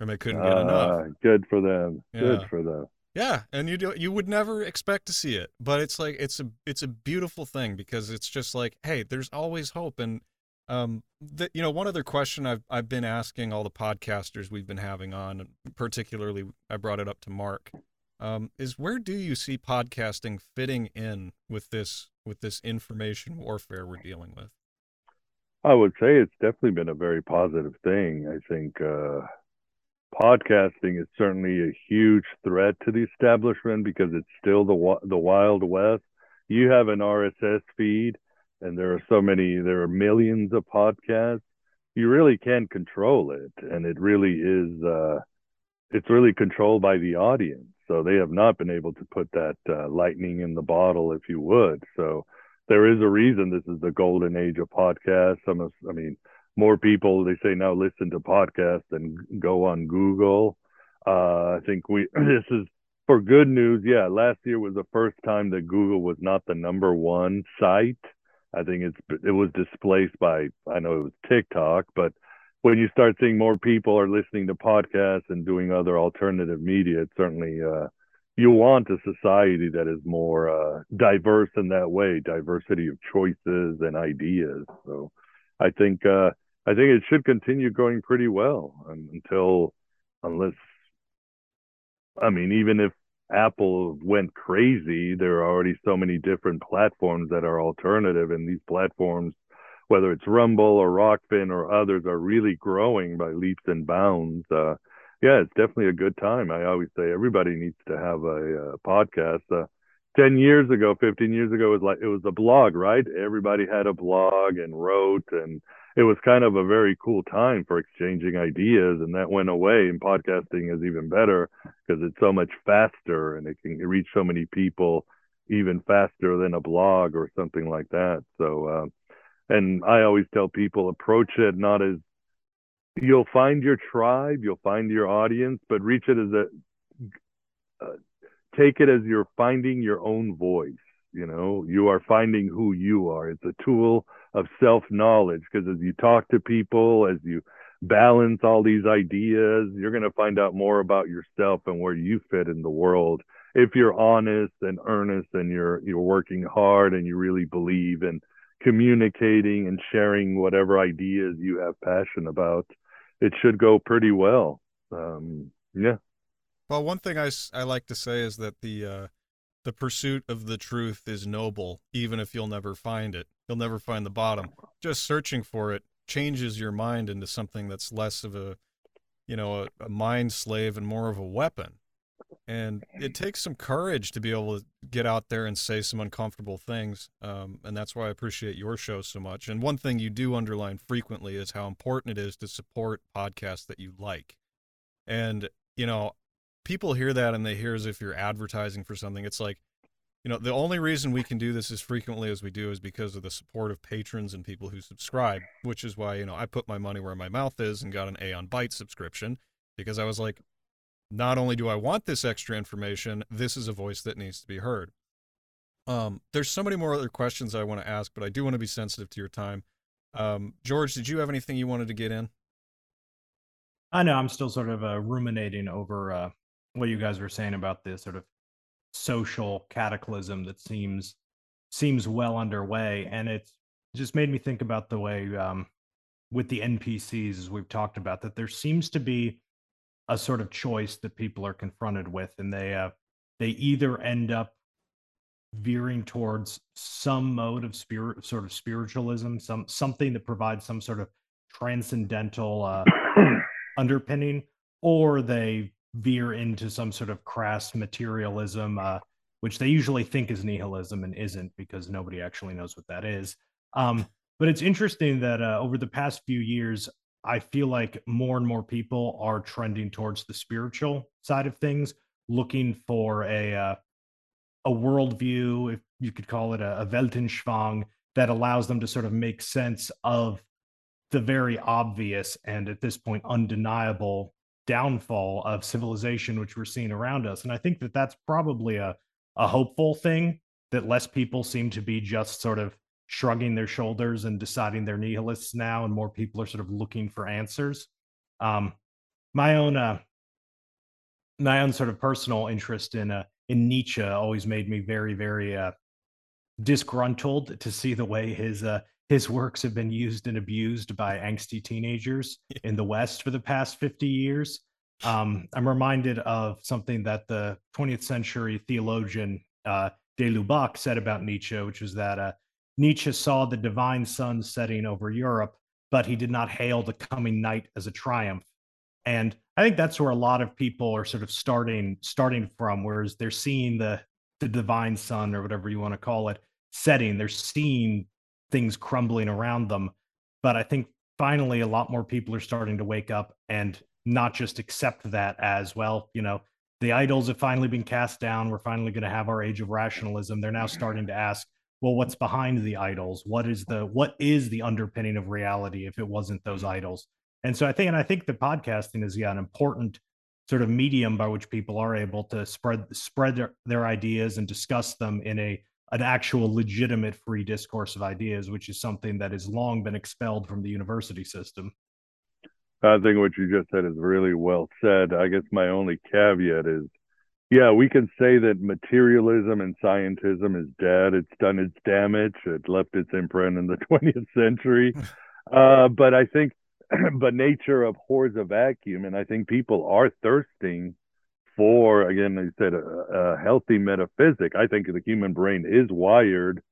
and they couldn't get uh, enough. Good for them. Yeah. Good for them. Yeah, and you do you would never expect to see it, but it's like it's a it's a beautiful thing because it's just like, hey, there's always hope and um the, you know, one other question I've I've been asking all the podcasters we've been having on, particularly I brought it up to Mark, um, is where do you see podcasting fitting in with this with this information warfare we're dealing with? I would say it's definitely been a very positive thing. I think uh podcasting is certainly a huge threat to the establishment because it's still the the wild west. You have an RSS feed, and there are so many, there are millions of podcasts. You really can't control it, and it really is. Uh, it's really controlled by the audience. So they have not been able to put that uh, lightning in the bottle, if you would. So there is a reason this is the golden age of podcasts. Some of, I mean, more people they say now listen to podcasts than go on Google. Uh, I think we this is for good news. Yeah, last year was the first time that Google was not the number one site. I think it's it was displaced by I know it was TikTok, but when you start seeing more people are listening to podcasts and doing other alternative media, it certainly uh, you want a society that is more uh, diverse in that way, diversity of choices and ideas. So I think uh, I think it should continue going pretty well until, unless, I mean, even if Apple went crazy, there are already so many different platforms that are alternative, and these platforms whether it's Rumble or Rokfin or others, are really growing by leaps and bounds. Uh, yeah, it's definitely a good time. I always say everybody needs to have a, a podcast. Uh, Ten years ago, fifteen years ago, it was like it was a blog, right? Everybody had a blog and wrote, and it was kind of a very cool time for exchanging ideas. And that went away. And podcasting is even better because it's so much faster and it can reach so many people even faster than a blog or something like that. So, uh, and I always tell people approach it not as you'll find your tribe, you'll find your audience, but reach it as a uh, take it as you're finding your own voice. You know, you are finding who you are. It's a tool of self knowledge because as you talk to people, as you balance all these ideas, you're going to find out more about yourself and where you fit in the world. If you're honest and earnest and you're you're working hard and you really believe in communicating and sharing whatever ideas you have passion about, it should go pretty well. Um, yeah. Well, one thing I, I like to say is that the uh, the pursuit of the truth is noble, even if you'll never find it. You'll never find the bottom. Just searching for it changes your mind into something that's less of a, you know, a, a mind slave and more of a weapon. And it takes some courage to be able to get out there and say some uncomfortable things. Um, and that's why I appreciate your show so much. And one thing you do underline frequently is how important it is to support podcasts that you like. And, you know, people hear that and they hear as if you're advertising for something. It's like, you know, the only reason we can do this as frequently as we do is because of the support of patrons and people who subscribe, which is why, you know, I put my money where my mouth is and got an Aeon Byte subscription because I was like, not only do I want this extra information, this is a voice that needs to be heard. Um, there's so many more other questions I want to ask, but I do want to be sensitive to your time. Um, George, did you have anything you wanted to get in? I know I'm still sort of uh, ruminating over uh, what you guys were saying about this sort of social cataclysm that seems seems well underway, and it's just made me think about the way um, with the NPCs, as we've talked about, that there seems to be a sort of choice that people are confronted with, and they uh, they either end up veering towards some mode of spirit, sort of spiritualism, some something that provides some sort of transcendental uh, underpinning, or they veer into some sort of crass materialism, uh, which they usually think is nihilism and isn't because nobody actually knows what that is. Um, but it's interesting that uh, over the past few years, I feel like more and more people are trending towards the spiritual side of things, looking for a uh, a worldview, if you could call it a, a Weltanschauung, that allows them to sort of make sense of the very obvious and at this point undeniable downfall of civilization which we're seeing around us. And i think that that's probably a, a hopeful thing that less people seem to be just sort of shrugging their shoulders and deciding they're nihilists now and more people are sort of looking for answers. Um my own uh my own sort of personal interest in uh in nietzsche always made me very very uh disgruntled to see the way his uh his works have been used and abused by angsty teenagers in the West for the past 50 years. Um, I'm reminded of something that the 20th century theologian uh, de Lubac said about Nietzsche, which was that uh, Nietzsche saw the divine sun setting over Europe, but he did not hail the coming night as a triumph. And I think that's where a lot of people are sort of starting starting from, whereas they're seeing the the divine sun or whatever you want to call it setting. They're seeing things crumbling around them. But I think finally a lot more people are starting to wake up and not just accept that as well, you know, the idols have finally been cast down. We're finally going to have our age of rationalism. They're now starting to ask, well, what's behind the idols? What is the what is the underpinning of reality if it wasn't those idols? And so I think, and I think the podcasting is yeah an important sort of medium by which people are able to spread spread their, their ideas and discuss them in a an actual legitimate free discourse of ideas, which is something that has long been expelled from the university system. I think what you just said is really well said. I guess my only caveat is yeah, we can say that materialism and scientism is dead. It's done its damage. It left its imprint in the 20th century. Uh, but I think, but nature abhors a vacuum. And I think people are thirsting for again you said a, a, healthy metaphysic i think the human brain is wired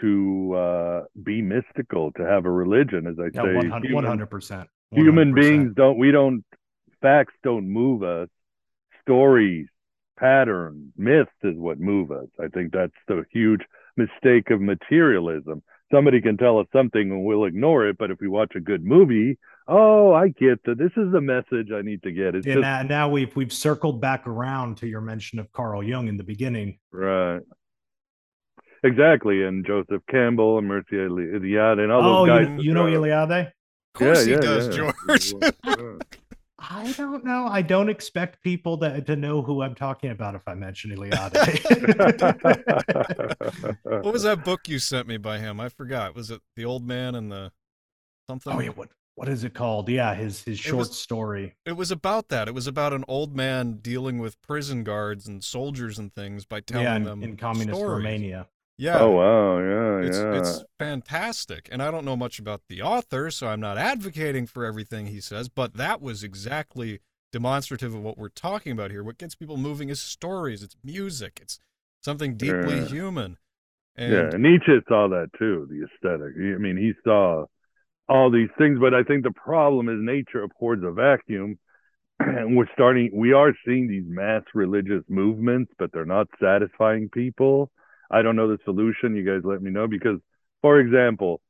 to uh, be mystical, to have a religion, as I Yeah, say. 100 human- 100%. human 100%. beings don't we don't facts don't move us stories patterns myths is what move us i think that's the huge mistake of materialism somebody can tell us something and we'll ignore it but if we watch a good movie oh i get that this is the message i need to get it's Yeah, just now, now we've we've circled back around to your mention of Carl Jung in the beginning. right exactly and joseph campbell and mircea eliade and all those Oh, guys you, you know Eliade? Of course yeah, he yeah, does, yeah. George. I don't know. I don't expect people to, to know who I'm talking about if I mention Eliade. what was that book you sent me by him? I forgot. Was it The Old Man and the oh, something? oh yeah, what what is it called? Yeah, his his short was- story. It was about that. It was about an old man dealing with prison guards and soldiers and things by telling Yeah, in, them in communist stories. Romania. Yeah. oh wow yeah It's yeah it's fantastic. And I don't know much about the author, so I'm not advocating for everything he says, but that was exactly demonstrative of what we're talking about here. What gets people moving is stories, it's music, it's something deeply Yeah. human. And yeah, Nietzsche saw that too, the aesthetic. I mean, he saw all these things, but I think the problem is nature abhors a vacuum. And we're starting, we are seeing these mass religious movements, but they're not satisfying people. I don't know the solution. You guys let me know because, for example,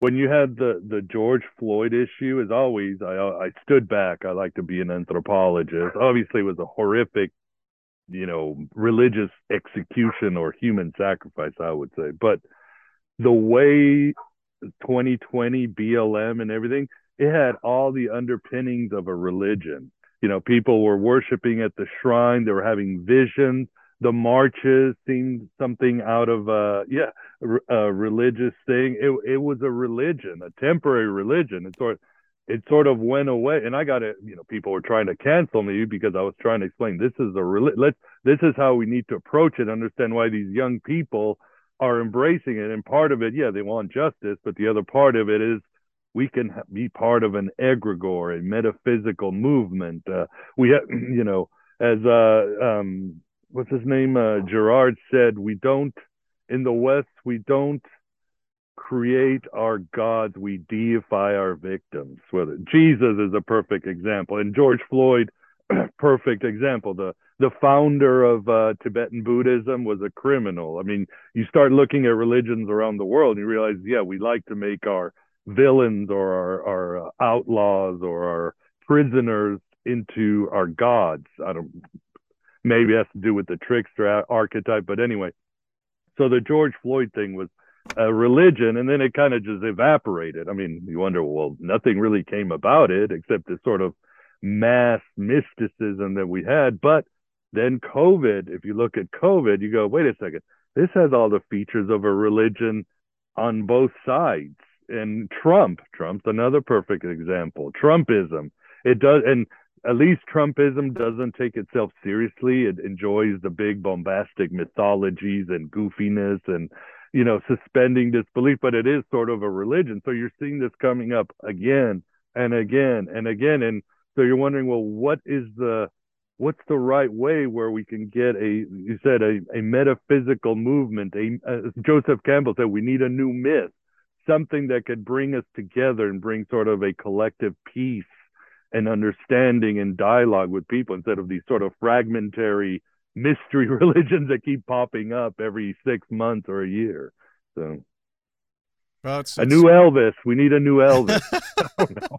when you had the the George Floyd issue, as always, I I stood back. I like to be an anthropologist. Obviously, it was a horrific, you know, religious execution or human sacrifice, I would say. But the way 2020 BLM and everything, it had all the underpinnings of a religion. You know, people were worshiping at the shrine. They were having visions. The marches seemed something out of a yeah a religious thing. It it was a religion, a temporary religion. It sort it sort of went away, and I got it. You know, people were trying to cancel me because I was trying to explain this is a reli- let's this is how we need to approach it. Understand why these young people are embracing it, and part of it, yeah, they want justice, but the other part of it is we can be part of an egregore, a metaphysical movement. Uh, we have, you know, as uh, um, what's his name, uh, Girard said, we don't in the West, we don't create our gods, we deify our victims. Whether Jesus is a perfect example, and George Floyd, perfect example. The the founder of uh, Tibetan Buddhism was a criminal. I mean, you start looking at religions around the world, and you realize, yeah, we like to make our villains or our, our uh, outlaws or our prisoners into our gods. I don't. Maybe it has to do with the trickster archetype, but anyway. So the George Floyd thing was a religion, and then it kind of just evaporated. I mean, you wonder, well, nothing really came about it except this sort of mass mysticism that we had. But then COVID, if you look at COVID, you go, wait a second, this has all the features of a religion on both sides. And Trump, Trump's another perfect example. Trumpism, it does, and at least Trumpism doesn't take itself seriously. It enjoys the big bombastic mythologies and goofiness and you know suspending disbelief, but it is sort of a religion. So you're seeing this coming up again and again and again, and so you're wondering, well, what is the what's the right way where we can get a you said a, a metaphysical movement a as joseph campbell said we need a new myth something that could bring us together and bring sort of a collective peace and understanding and dialogue with people instead of these sort of fragmentary mystery religions that keep popping up every six months or a year. So well, it's, a it's- new elvis. We need a new elvis.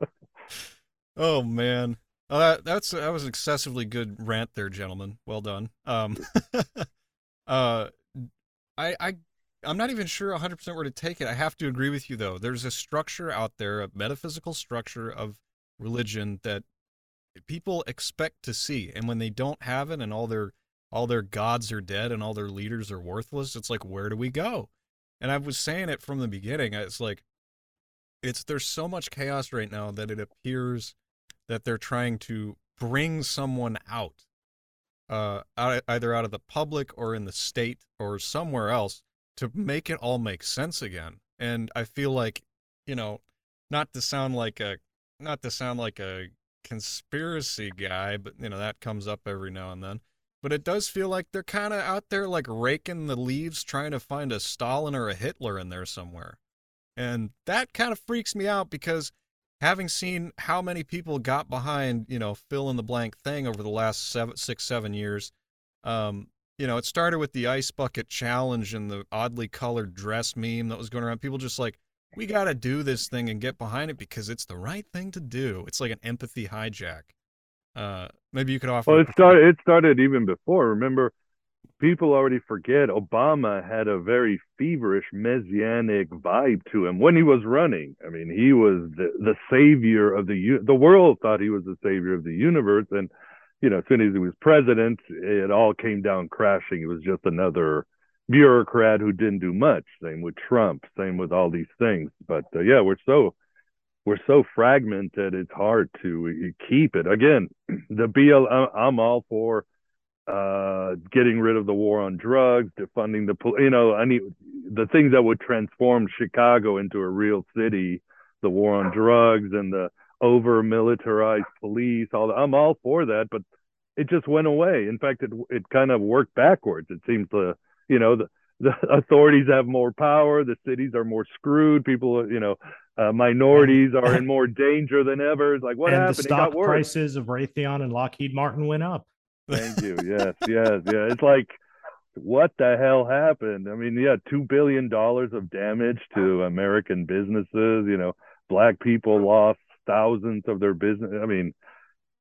Oh man. Oh, that that's that was an excessively good rant there, gentlemen. Well done. Um, uh, I I I'm not even sure 100% where to take it. I have to agree with you though. There's a structure out there, a metaphysical structure of religion that people expect to see, and when they don't have it, and all their all their gods are dead and all their leaders are worthless, it's like where do we go? And I was saying it from the beginning. It's like it's there's so much chaos right now that it appears that they're trying to bring someone out, uh, out, either out of the public or in the state or somewhere else to make it all make sense again. And I feel like, you know, not to sound like a, not to sound like a conspiracy guy, but you know that comes up every now and then. but it does feel like they're kind of out there like raking the leaves trying to find a Stalin or a Hitler in there somewhere. And that kind of freaks me out because having seen how many people got behind, you know, fill in the blank thing over the last seven, six, seven years, um, you know, it started with the ice bucket challenge and the oddly colored dress meme that was going around. People just like, we got to do this thing and get behind it because it's the right thing to do. It's like an empathy hijack. Uh, maybe you could offer. Well, it started. It started even before. Remember, people already forget Obama had a very feverish messianic vibe to him when he was running. I mean, he was the, the savior of the the world thought he was the savior of the universe, and you know, as soon as he was president, it all came down crashing. It was just another bureaucrat who didn't do much. Same with Trump. Same with all these things. But uh, yeah, we're so we're so fragmented. It's hard to keep it. Again, the BL. I'm all for uh, getting rid of the war on drugs, defunding the police—you know need the things that would transform Chicago into a real city. The war on drugs and the over militarized police. All that. I'm all for that, but it just went away. In fact, it it kind of worked backwards. It seems to you know the the authorities have more power the cities are more screwed people you know uh, minorities and, are in more danger than ever it's like what and happened the stock prices of raytheon and lockheed martin went up thank you. Yes yes yeah. It's like what the hell happened? I mean yeah two billion dollars of damage to american businesses you know black people lost thousands of their business i mean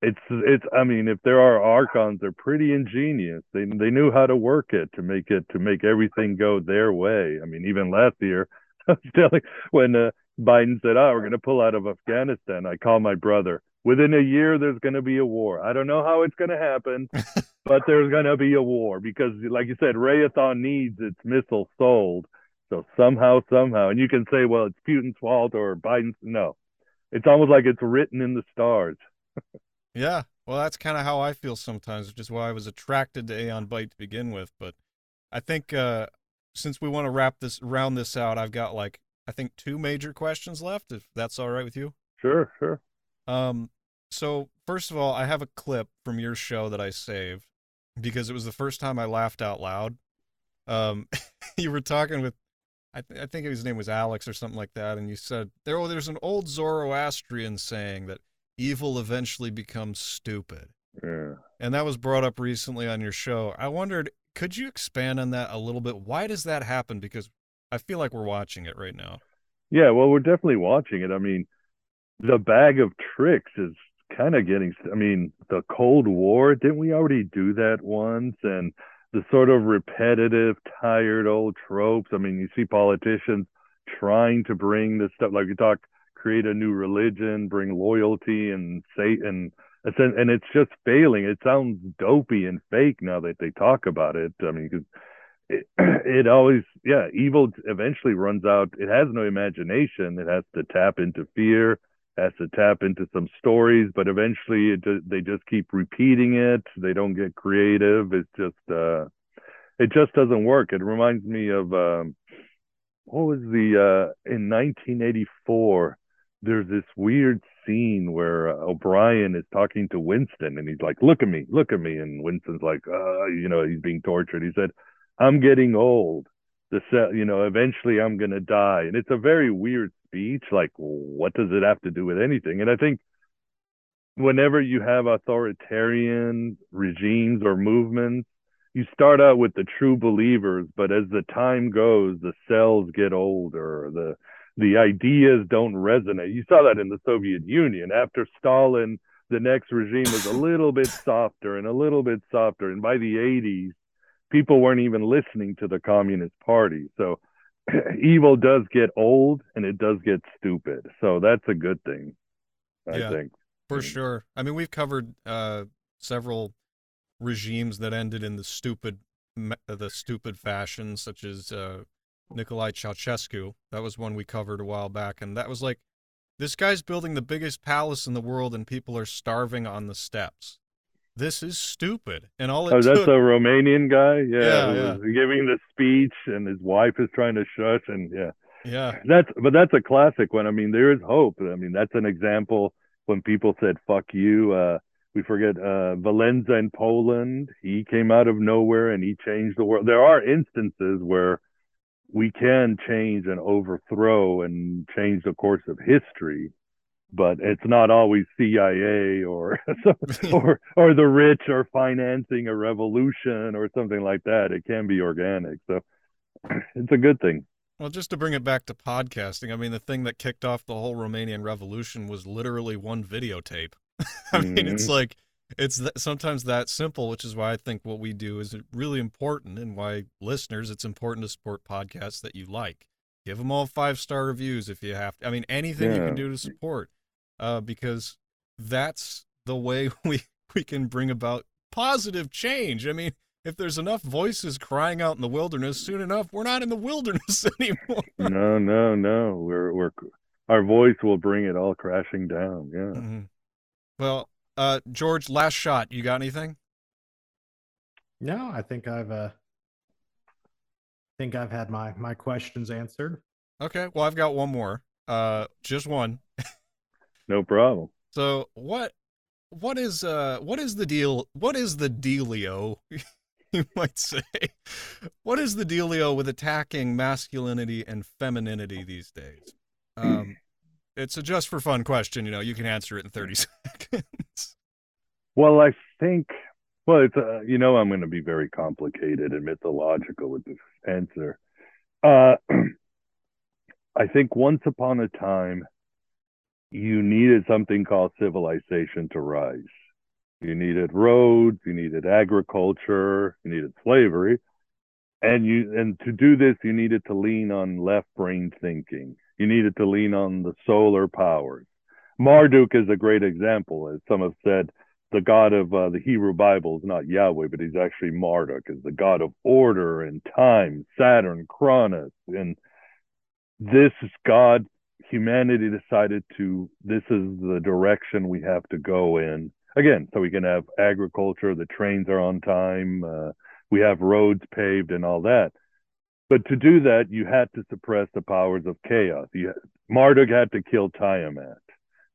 it's it's i mean if there are archons they're pretty ingenious. They they knew how to work it to make it to make everything go their way. I mean even last year i was telling when uh, biden said oh we're going to pull out of afghanistan i called my brother within a year there's going to be a war i don't know how it's going to happen but there's going to be a war because like you said raytheon needs its missiles sold so somehow somehow and you can say well it's putin's fault or biden's no it's almost like it's written in the stars Yeah, well, that's kind of how I feel sometimes, which is why I was attracted to Aeon Byte to begin with. But I think uh, since we want to wrap this, round this out, I've got like I think two major questions left. If that's all right with you. Sure, sure. Um, so first of all, I have a clip from your show that I saved because it was the first time I laughed out loud. Um, you were talking with, I, th- I think his name was Alex or something like that, and you said there, oh, there's an old Zoroastrian saying that evil eventually becomes stupid. Yeah. And that was brought up recently on your show. I wondered, could you expand on that a little bit? Why does that happen? Because I feel like we're watching it right now. Yeah, well, we're definitely watching it. I mean, the bag of tricks is kind of getting, I mean, the Cold War, didn't we already do that once? And the sort of repetitive, tired old tropes. I mean, you see politicians trying to bring this stuff, like you talk create a new religion, bring loyalty and say and and it's just failing. It sounds dopey and fake now that they talk about it. I mean, because it, it always, yeah, evil eventually runs out. It has no imagination. It has to tap into fear, has to tap into some stories, but eventually it they just keep repeating it. They don't get creative. It's just, uh, it just doesn't work. It reminds me of, um, what was the, uh, in 1984, there's this weird scene where uh, O'Brien is talking to Winston and he's like, "Look at me, look at me," and Winston's like, "Uh, you know, he's being tortured." He said, "I'm getting old. The set, you know, eventually I'm gonna die." And it's a very weird speech. Like, what does it have to do with anything? And I think whenever you have authoritarian regimes or movements, you start out with the true believers, but as the time goes, the cells get older. The the ideas don't resonate. You saw that in the Soviet Union. After Stalin, the next regime was a little bit softer and a little bit softer. And by the 80s, people weren't even listening to the Communist Party. So evil does get old and it does get stupid. So that's a good thing, I yeah, think. For sure. I mean, we've covered uh, several regimes that ended in the stupid the stupid fashion, such as uh, Nicolae Ceausescu. That was one we covered a while back, and that was like, this guy's building the biggest palace in the world, and people are starving on the steps. This is stupid, and all it oh, took... that's a Romanian guy, yeah, yeah, yeah. giving the speech, and his wife is trying to shush, and yeah, yeah, that's but that's a classic one. I mean, there is hope. I mean, that's an example when people said "fuck you." Uh, we forget uh, Walesa in Poland. He came out of nowhere and he changed the world. There are instances where we can change and overthrow and change the course of history, but it's not always CIA or or or the rich are financing a revolution or something like that. It can be organic, so it's a good thing. Well, just to bring it back to podcasting, I mean, the thing that kicked off the whole Romanian revolution was literally one videotape. I mean, mm-hmm. it's like it's th- sometimes that simple, which is why I think what we do is really important, and why listeners, it's important to support podcasts that you like. Give them all five star reviews if you have to. I mean, anything yeah. you can do to support, uh, because that's the way we we can bring about positive change. I mean, if there's enough voices crying out in the wilderness, soon enough we're not in the wilderness anymore. no, no, no. We're we're our voice will bring it all crashing down. Yeah. Mm-hmm. Well, uh, George, last shot. You got anything? No, I think I've uh, think I've had my my questions answered. Okay. Well, I've got one more. Uh, just one. No problem. So what what is uh what is the deal? What is the dealio? you might say. What is the dealio with attacking masculinity and femininity these days? Um, it's a just for fun question. You know, you can answer it in 30 seconds. Well, I think, well, it's, uh, you know, I'm going to be very complicated and mythological with this answer. Uh, I think once upon a time, you needed something called civilization to rise. You needed roads, you needed agriculture, you needed slavery. And you and to do this, you needed to lean on left brain thinking you needed to lean on the solar powers. Marduk is a great example, as some have said. The god of uh, the Hebrew Bible is not Yahweh, but he's actually Marduk, is the god of order and time, Saturn, Cronus, and this is God. Humanity decided to. This is the direction we have to go in. Again, so we can have agriculture. The trains are on time. Uh, we have roads paved and all that. But to do that, you had to suppress the powers of chaos. You, Marduk had to kill Tiamat.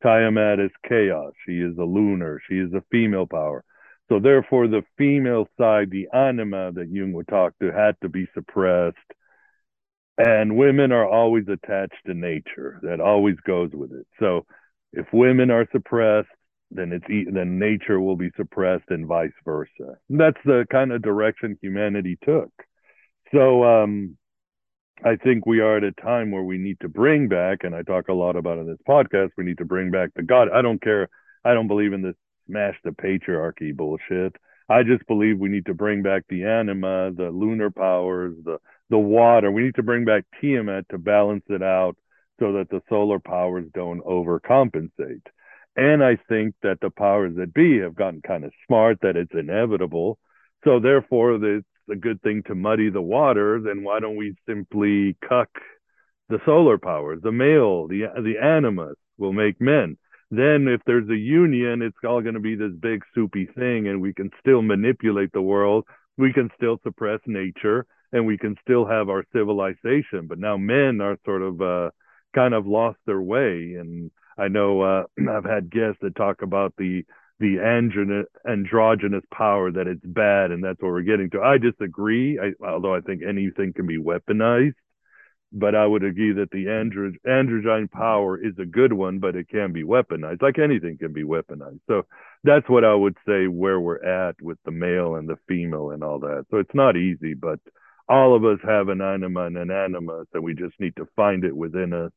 Tiamat is chaos. She is a lunar. She is a female power. So therefore, the female side, the anima that Jung would talk to, had to be suppressed. And women are always attached to nature. That always goes with it. So if women are suppressed, then it's then nature will be suppressed, and vice versa. And that's the kind of direction humanity took. So um, I think we are at a time where we need to bring back, and I talk a lot about in this podcast, we need to bring back the God. I don't care. I don't believe in this smash the patriarchy bullshit. I just believe we need to bring back the anima, the lunar powers, the the water. We need to bring back Tiamat to balance it out so that the solar powers don't overcompensate. And I think that the powers that be have gotten kind of smart that it's inevitable. So therefore, it's a good thing to muddy the water, then why don't we simply cuck the solar powers, the male, the the animus will make men. Then if there's a union, it's all going to be this big soupy thing, and we can still manipulate the world. We can still suppress nature, and we can still have our civilization. But now men are sort of uh, kind of lost their way, and I know uh, I've had guests that talk about the the androgynous power that it's bad and that's what we're getting to. I disagree, I, although I think anything can be weaponized. But I would agree that the andro- androgyne power is a good one, but it can be weaponized, like anything can be weaponized. So that's what I would say where we're at with the male and the female and all that. So it's not easy, but all of us have an anima and an animus, and we just need to find it within us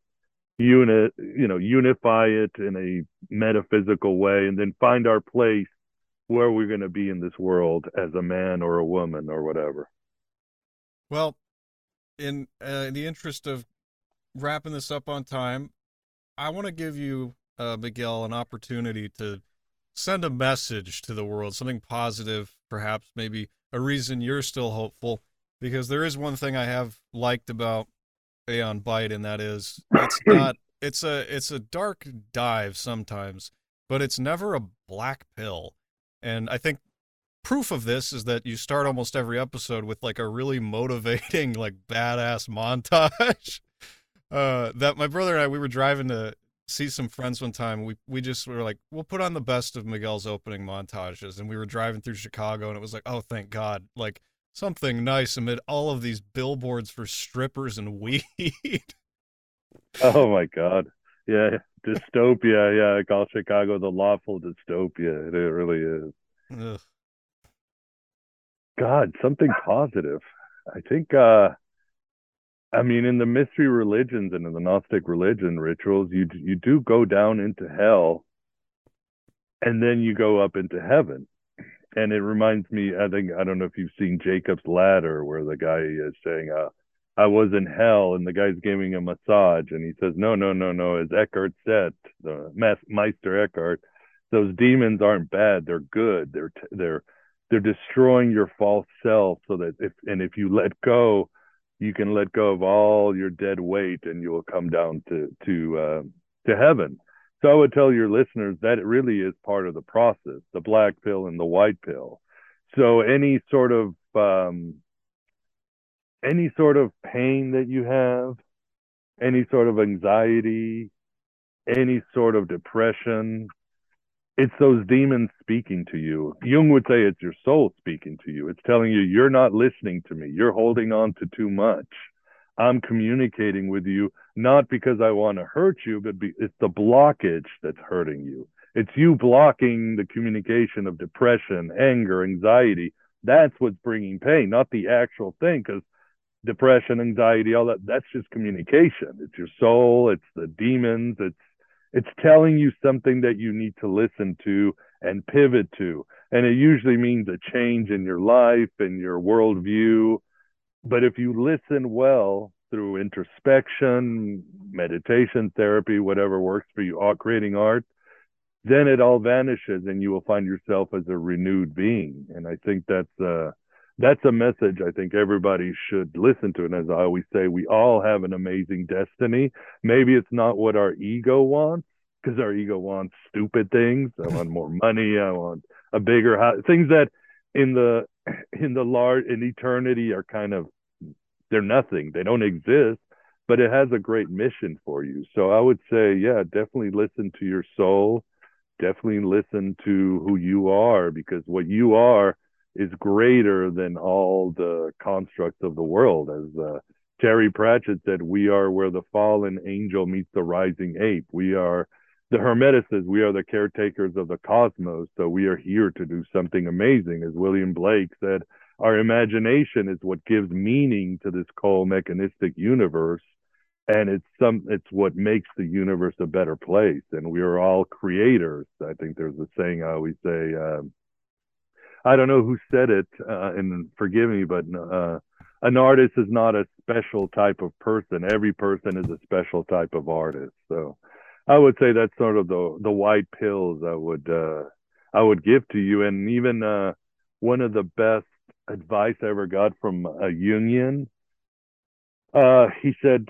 unit, you know, unify it in a metaphysical way, and then find our place where we're going to be in this world as a man or a woman or whatever. Well, in, uh, in the interest of wrapping this up on time, I want to give you, uh, Miguel, an opportunity to send a message to the world, something positive, perhaps maybe a reason you're still hopeful. Because there is one thing I have liked about Aeon Byte, and that is it's not it's a it's a dark dive sometimes, but it's never a black pill. And I think proof of this is that you start almost every episode with like a really motivating, like badass montage. Uh, that my brother and I we were driving to see some friends one time. We we just were like, we'll put on the best of Miguel's opening montages, and we were driving through Chicago, and it was like, oh, thank God, like something nice amid all of these billboards for strippers and weed. oh my God, yeah, dystopia, yeah. I call Chicago the lawful dystopia. It really is. Ugh. God, something positive. I think uh I mean, in the mystery religions and in the Gnostic religion rituals, you you do go down into hell, and then you go up into heaven. And it reminds me, I think I don't know if you've seen Jacob's Ladder, where the guy is saying, uh, "I was in hell," and the guy's giving a massage, and he says, "No, no, no, no." As Eckhart said, the Meister Eckhart, those demons aren't bad; they're good. They're they're they're destroying your false self, so that if and if you let go you can let go of all your dead weight and you will come down to to uh, to heaven. So I would tell your listeners that it really is part of the process, the black pill and the white pill. So any sort of um, any sort of pain that you have, any sort of anxiety, any sort of depression, it's those demons speaking to you. Jung would say it's your soul speaking to you. It's telling you, you're not listening to me. You're holding on to too much. I'm communicating with you, not because I want to hurt you, but be, it's the blockage that's hurting you. It's you blocking the communication of depression, anger, anxiety. That's what's bringing pain, not the actual thing, because depression, anxiety, all that, that's just communication. It's your soul, it's the demons, it's it's telling you something that you need to listen to and pivot to. And it usually means a change in your life and your worldview. But if you listen well through introspection, meditation, therapy, whatever works for you, creating art, then it all vanishes and you will find yourself as a renewed being. And I think that's uh, that's a message I think everybody should listen to. And as I always say, we all have an amazing destiny. Maybe it's not what our ego wants, because our ego wants stupid things. I want more money. I want a bigger house. Things that in the in the large in eternity are kind of they're nothing. They don't exist, but it has a great mission for you. So I would say, yeah, definitely listen to your soul. Definitely listen to who you are because what you are is greater than all the constructs of the world. As uh, Terry Pratchett said, we are where the fallen angel meets the rising ape. We are the Hermeticists, we are the caretakers of the cosmos. So we are here to do something amazing. As William Blake said, our imagination is what gives meaning to this cold mechanistic universe. And it's some it's what makes the universe a better place. And we are all creators. I think there's a saying I always say, um, I don't know who said it, uh, and forgive me, but uh, an artist is not a special type of person. Every person is a special type of artist. So I would say that's sort of the the white pills I would uh, I would give to you, and even uh, one of the best advice I ever got from a Jungian. Uh, he said,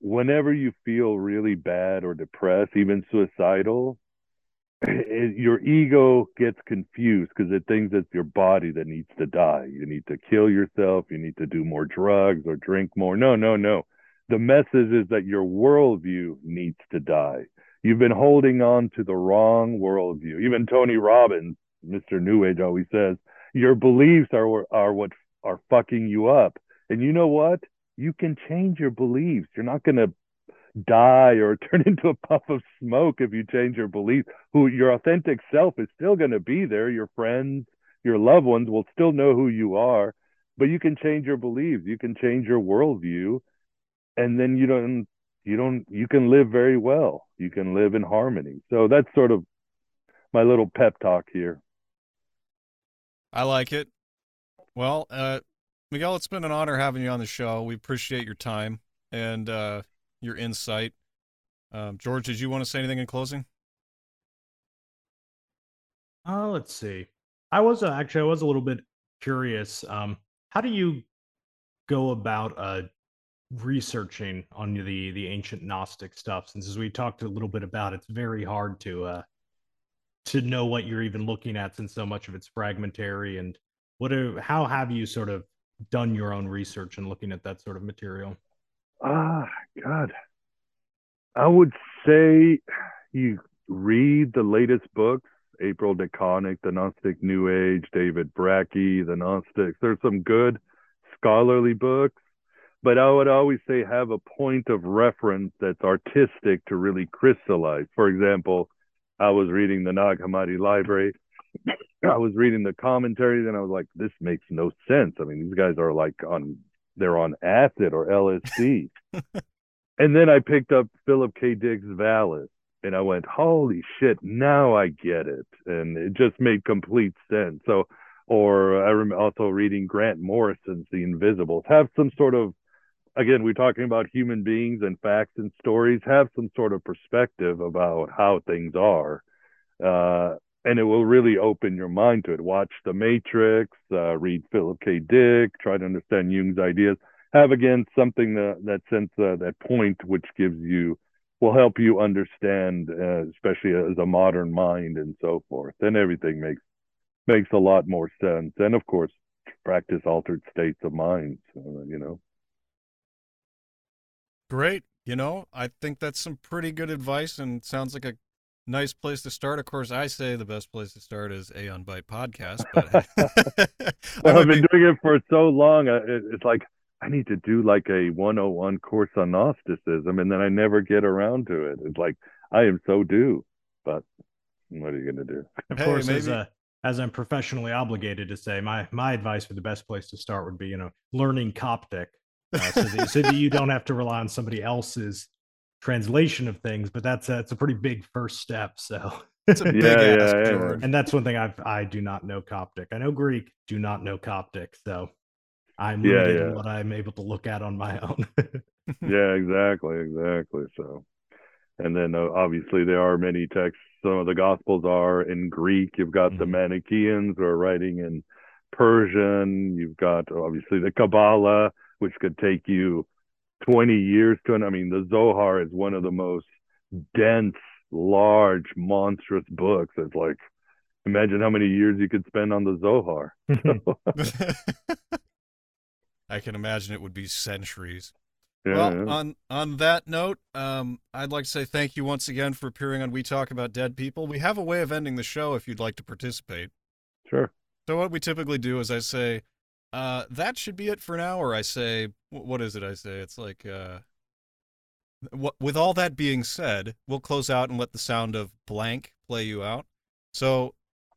whenever you feel really bad or depressed, even suicidal, it, your ego gets confused because it thinks it's your body that needs to die. You need to kill yourself. You need to do more drugs or drink more. No, no, no. The message is that your worldview needs to die. You've been holding on to the wrong worldview. Even Tony Robbins, Mr. New Age, always says your beliefs are are what are fucking you up. And you know what? You can change your beliefs. You're not going to die or turn into a puff of smoke if you change your beliefs. Who your authentic self is still going to be there. Your friends, your loved ones will still know who you are, but you can change your beliefs. You can change your worldview, and then you don't you don't you can live very well. You can live in harmony. So that's sort of my little pep talk here. I like it. Well, uh, Miguel, it's been an honor having you on the show. We appreciate your time and uh, your insight. Um, George, did you want to say anything in closing? Uh, let's see. I was uh, actually I was a little bit curious. Um, how do you go about uh, researching on the the ancient Gnostic stuff? Since as we talked a little bit about, it's very hard to uh, to know what you're even looking at, since so much of it's fragmentary. And what? Are, how have you sort of done your own research and looking at that sort of material? Ah, God. I would say you read the latest books April DeConick, The Gnostic New Age, David Brakke, The Gnostics. There's some good scholarly books, but I would always say have a point of reference that's artistic to really crystallize. For example, I was reading the Nag Hammadi Library. I was reading the commentaries and I was like, this makes no sense. I mean, these guys are like on, they're on acid or LSD. and then I picked up Philip K. Dick's Valis and I went, holy shit, now I get it. And it just made complete sense. So, or I remember also reading Grant Morrison's The Invisibles, have some sort of, again, we're talking about human beings and facts and stories, have some sort of perspective about how things are. Uh, and it will really open your mind to it. Watch The Matrix, uh, read Philip K. Dick, try to understand Jung's ideas. Have again something that that sense uh, that point which gives you will help you understand, uh, especially as a modern mind and so forth. Then everything makes makes a lot more sense. And of course, practice altered states of mind. You know. Great. You know, I think that's some pretty good advice and sounds like a nice place to start. Of course, I say the best place to start is Aeon Byte podcast. But well, I've been doing it for so long. It's like I need to do like a 101 course on Gnosticism, and then I never get around to it. It's like I am so due, but what are you going to do? Of hey, course, maybe. as a as I'm professionally obligated to say, my my advice for the best place to start would be, you know, learning Coptic, uh, so, that, so that you don't have to rely on somebody else's translation of things. But that's a, that's a pretty big first step. So. It's a big yeah, ass, yeah, yeah. And that's one thing I've I do not know Coptic. I know Greek, do not know Coptic. So I'm limited yeah, yeah. in what I'm able to look at on my own. yeah, exactly, exactly. So, and then uh, obviously there are many texts. Some of the Gospels are in Greek. You've got mm-hmm. the Manichaeans who are writing in Persian. You've got obviously the Kabbalah, which could take you 20 years to. I mean, the Zohar is one of the most dense, large, monstrous books. It's like imagine how many years you could spend on the Zohar. I can imagine it would be centuries. Yeah, well, yeah. on on that note, um, I'd like to say thank you once again for appearing on We Talk About Dead People. We have a way of ending the show if you'd like to participate. Sure. So what we typically do is I say, uh, that should be it for now, or I say, what is it? I say it's like, uh, what, with all that being said, we'll close out and let the sound of blank play you out. So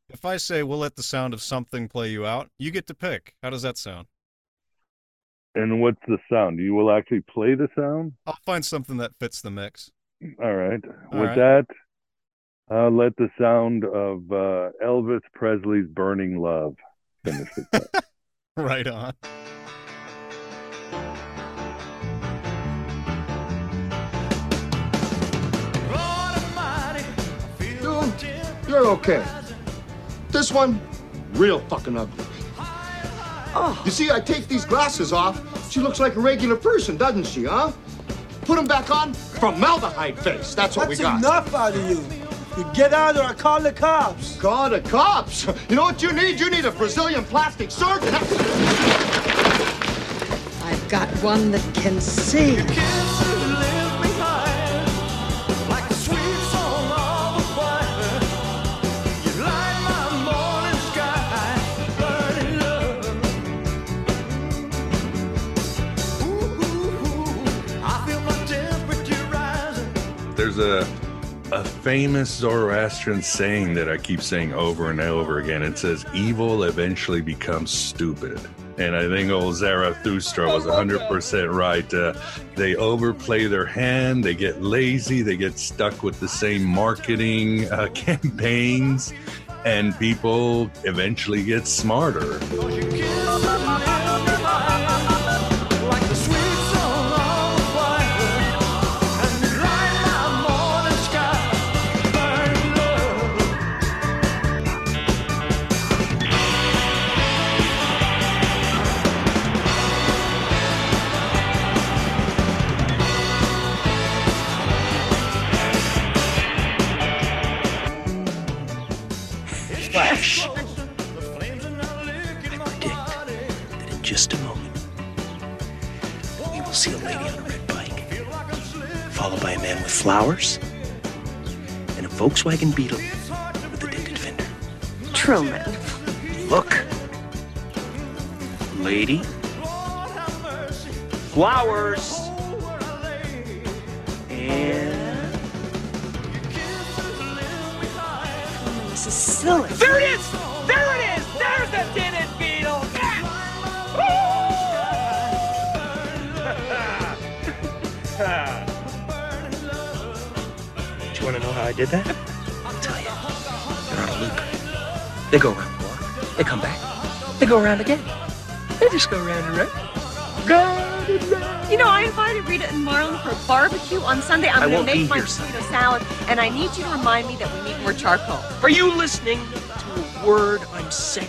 if I say we'll let the sound of something play you out, you get to pick. How does that sound? And what's the sound? You will actually play the sound? I'll find something that fits the mix. All right. All With right. that, uh, let the sound of uh, Elvis Presley's Burning Love finish it. right on. Dude, you're okay. This one, real fucking ugly. Oh. You see, I take these glasses off. She looks like a regular person, doesn't she, huh? Put them back on. Formaldehyde face. That's what That's we got. enough out of you. You get out or I call the cops. Call the cops? You know what you need? You need a Brazilian plastic surgeon. I've got one that can see. there's a a famous Zoroastrian saying that I keep saying over and over again. It says, "Evil eventually becomes stupid." And I think old Zarathustra was 100% right. Uh, they overplay their hand, they get lazy, they get stuck with the same marketing uh, campaigns, and people eventually get smarter. Flowers, and a Volkswagen Beetle with a dented fender. Truman. Look. Lady. Flowers. I did that? I'll tell you. They're on a loop. They go around the block. They come back. They go around again. They just go around and around. Round and round. You know, I invited Rita and Marlon for a barbecue on Sunday. I'm going to make my potato salad, and I need you to remind me that we need more charcoal. Are you listening to a word I'm saying?